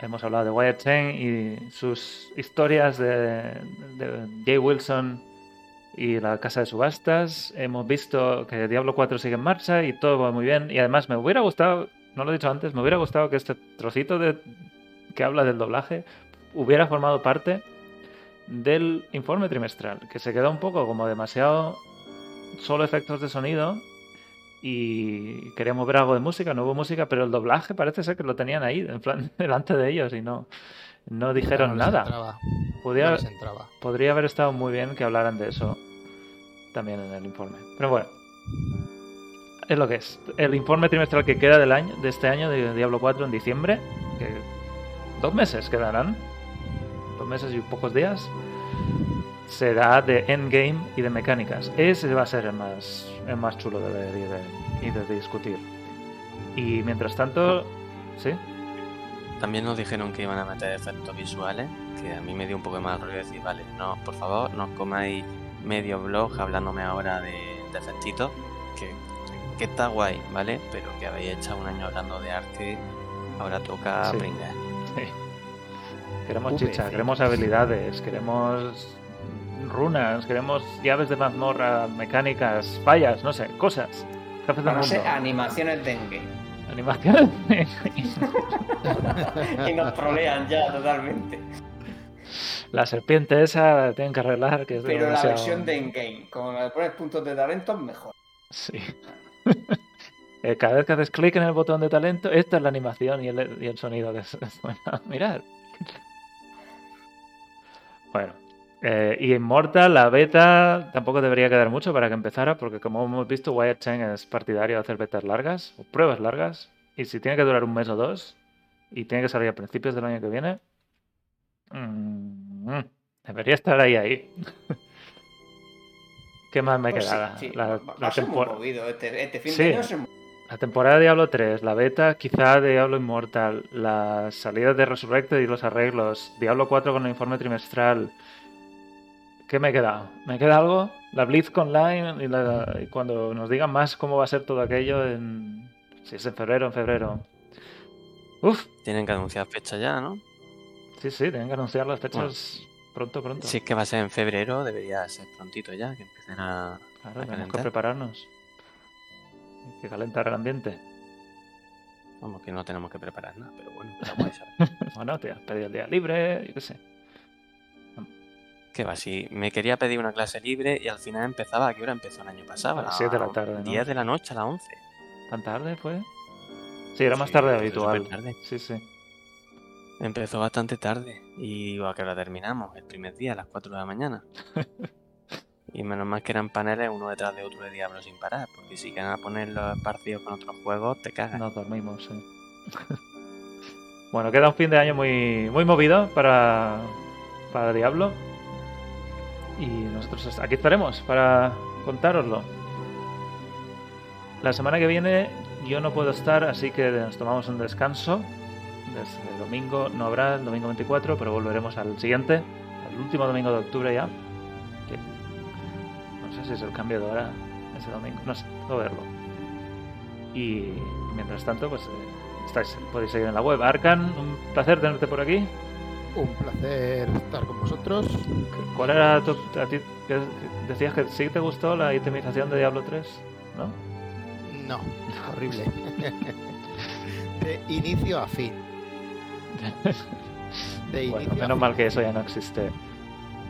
Hemos hablado de Wyatt Chen y sus historias de, de Jay Wilson y la casa de subastas. Hemos visto que Diablo 4 sigue en marcha y todo va muy bien. Y además me hubiera gustado, no lo he dicho antes, me hubiera gustado que este trocito de, que habla del doblaje hubiera formado parte del informe trimestral, que se quedó un poco como demasiado solo efectos de sonido y queríamos ver algo de música, no hubo música, pero el doblaje parece ser que lo tenían ahí, en plan, [laughs] delante de ellos y no, no dijeron No nada. entraba, Podría, no podría haber estado muy bien que hablaran de eso también en el informe. Pero bueno, es lo que es. El informe trimestral que queda del año, de este año de Diablo 4 en diciembre, que dos meses quedarán, dos meses y pocos días, será de endgame y de mecánicas. Ese va a ser el más, el más chulo de ver y de, y de discutir. Y mientras tanto, sí, También nos dijeron que iban a meter efectos visuales, que a mí me dio un poco de mal rollo decir, vale, no, por favor, no os comáis medio blog hablándome ahora de, de efectitos, que, que está guay, ¿vale? Pero que habéis echado un año hablando de arte, ahora toca Sí. pringar. Sí. Queremos chicha, queremos habilidades, queremos runas, queremos llaves de mazmorra, mecánicas, fallas, no sé, cosas. No sé, animaciones de endgame. Animaciones. [laughs] Y nos trolean ya totalmente. la serpiente esa la tienen que arreglar, que es Pero la versión de endgame, como le pones puntos de talento, mejor. Sí. [laughs] Eh, Cada vez que haces clic en el botón de talento, esta es la animación y el, y el sonido que suena. [laughs] Mirad. Bueno. Eh, y Immortal, la beta, tampoco debería quedar mucho para que empezara, porque como hemos visto, Wyatt Chen es partidario de hacer betas largas, o pruebas largas, y si tiene que durar un mes o dos, y tiene que salir a principios del año que viene, mm, debería estar ahí, ahí. [laughs] ¿Qué más me Pues sí, queda? sí, La- va- va la muy movido este, este fin Sí. de año. la temporada de Diablo 3, la beta quizá de Diablo Immortal, las salidas de Resurrected y los arreglos, Diablo 4 con el informe trimestral. ¿Qué me queda? ¿Me queda algo? La Blitz Online y, la- y cuando nos digan más cómo va a ser todo aquello en... Si es en febrero, en febrero. Uf, Tienen que anunciar fecha ya, ¿no? sí, sí, tienen que anunciar las fechas pronto, pronto. Si es que va a ser en febrero, debería ser prontito ya, que empiecen a, Claro, a tenemos que prepararnos. Hay que calentar el ambiente. Vamos, que no tenemos que preparar nada, pero bueno, [laughs] guay, ¿sabes? Bueno, te has pedido el día libre, yo qué sé. Que va, si me quería pedir una clase libre y al final empezaba, ¿a qué hora empezó el año pasado? A las siete de la tarde, ¿no? 10 de la noche, a las 11. ¿Tan tarde fue? Sí, era más Sí, tarde de habitual. Sí, sí. Empezó bastante tarde y digo, ¿a qué hora terminamos? El primer día, a las 4 de la mañana. [laughs] y menos mal que eran paneles uno detrás de otro de Diablo sin parar, porque si quieren a poner los partidos con otros juegos, te cagas. Nos dormimos, sí. [laughs] bueno, queda un fin de año muy, muy movido para, para Diablo. Y nosotros aquí estaremos para contároslo. La semana que viene yo no puedo estar, así que nos tomamos un descanso. Desde domingo no habrá, el domingo 24, pero volveremos al siguiente, al último domingo de octubre ya. No sé si es el cambio de hora ese domingo, no sé, que verlo. Y mientras tanto, pues eh, estáis, podéis seguir en la web. Arcan, un placer tenerte por aquí. Un placer estar con vosotros. ¿Cuál era tu, a ti que decías que sí te gustó la itemización de Diablo 3? ¿No? No, [laughs] horrible. De inicio a fin. De Bueno, inicio a menos fin. mal que eso ya no existe.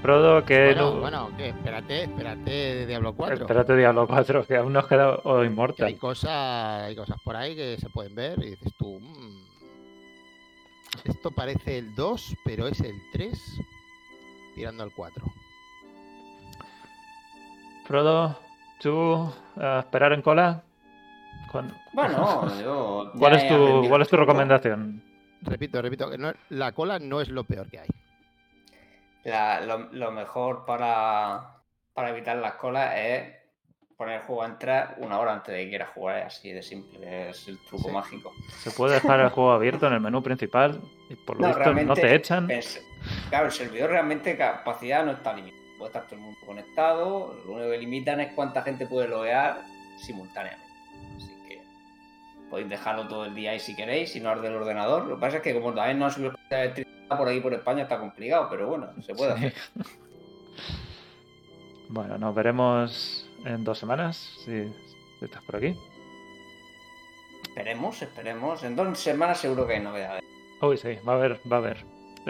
Frodo, que Bueno, no- bueno, que espérate, espérate de Diablo 4. Espérate Diablo 4, que aún nos queda o Que hay cosas, hay cosas por ahí que se pueden ver y dices tú, "Mm, esto parece el 2, pero es el 3 tirando al 4. Frodo, ¿tú a esperar en cola? ¿Cuán- Bueno, [laughs] yo. ¿Cuál es tu, cuál es tu recomendación? Repito, repito, que no- la cola no es lo peor que hay. La- lo, lo mejor para, para evitar las colas es poner el juego a entrar una hora antes de que quieras jugar. Así de simple, es el truco Sí. mágico. ¿Se puede dejar el juego abierto en el menú principal? Y por lo No, visto no te echan. es- claro, el servidor realmente capacidad no está limitada. Puede estar todo el mundo conectado. Lo único que limitan es cuánta gente puede loguear simultáneamente. Así que podéis dejarlo todo el día ahí si queréis, si no es del ordenador. Lo que pasa es que como también no ha subido la electricidad por aquí por España está complicado, pero bueno, se puede Sí. hacer. [laughs] Bueno, nos veremos en dos semanas, si, si estás por aquí. Esperemos, esperemos. En dos semanas seguro que hay novedades. Uy, sí, va a haber, va a haber.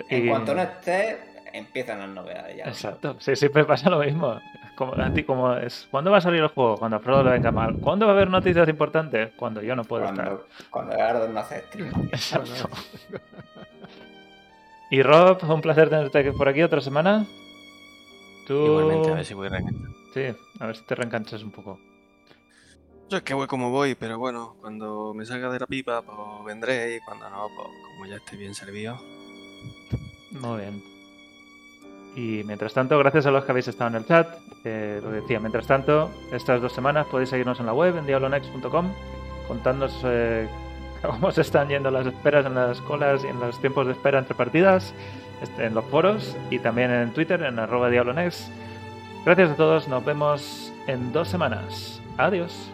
En Y- cuanto no esté, empiezan las novedades ya. Exacto, sí, siempre pasa lo mismo. Como, a ti, como es, ¿Cuándo va a salir el juego? Cuando a Frodo le venga mal. ¿Cuándo va a haber noticias importantes? Cuando yo no puedo estar. Cuando, Garden no hace streaming. [laughs] Exacto. [laughs] Y Rob, un placer tenerte por aquí otra semana. Tú... Igualmente, a ver si voy a reenganchar. Sí, a ver si te reenganchas un poco. Yo es que voy como voy, pero bueno, cuando me salga de la pipa, pues vendré y cuando no, pues como ya esté bien servido. Muy bien. Y mientras tanto, gracias a los que habéis estado en el chat, eh, lo decía, mientras tanto, estas dos semanas podéis seguirnos en la web, en diablonext.com, contadnos eh, [laughs] cómo se están yendo las esperas en las colas y en los tiempos de espera entre partidas, en los foros y también en Twitter, en arroba diablonext. Gracias a todos, nos vemos en dos semanas. Adiós.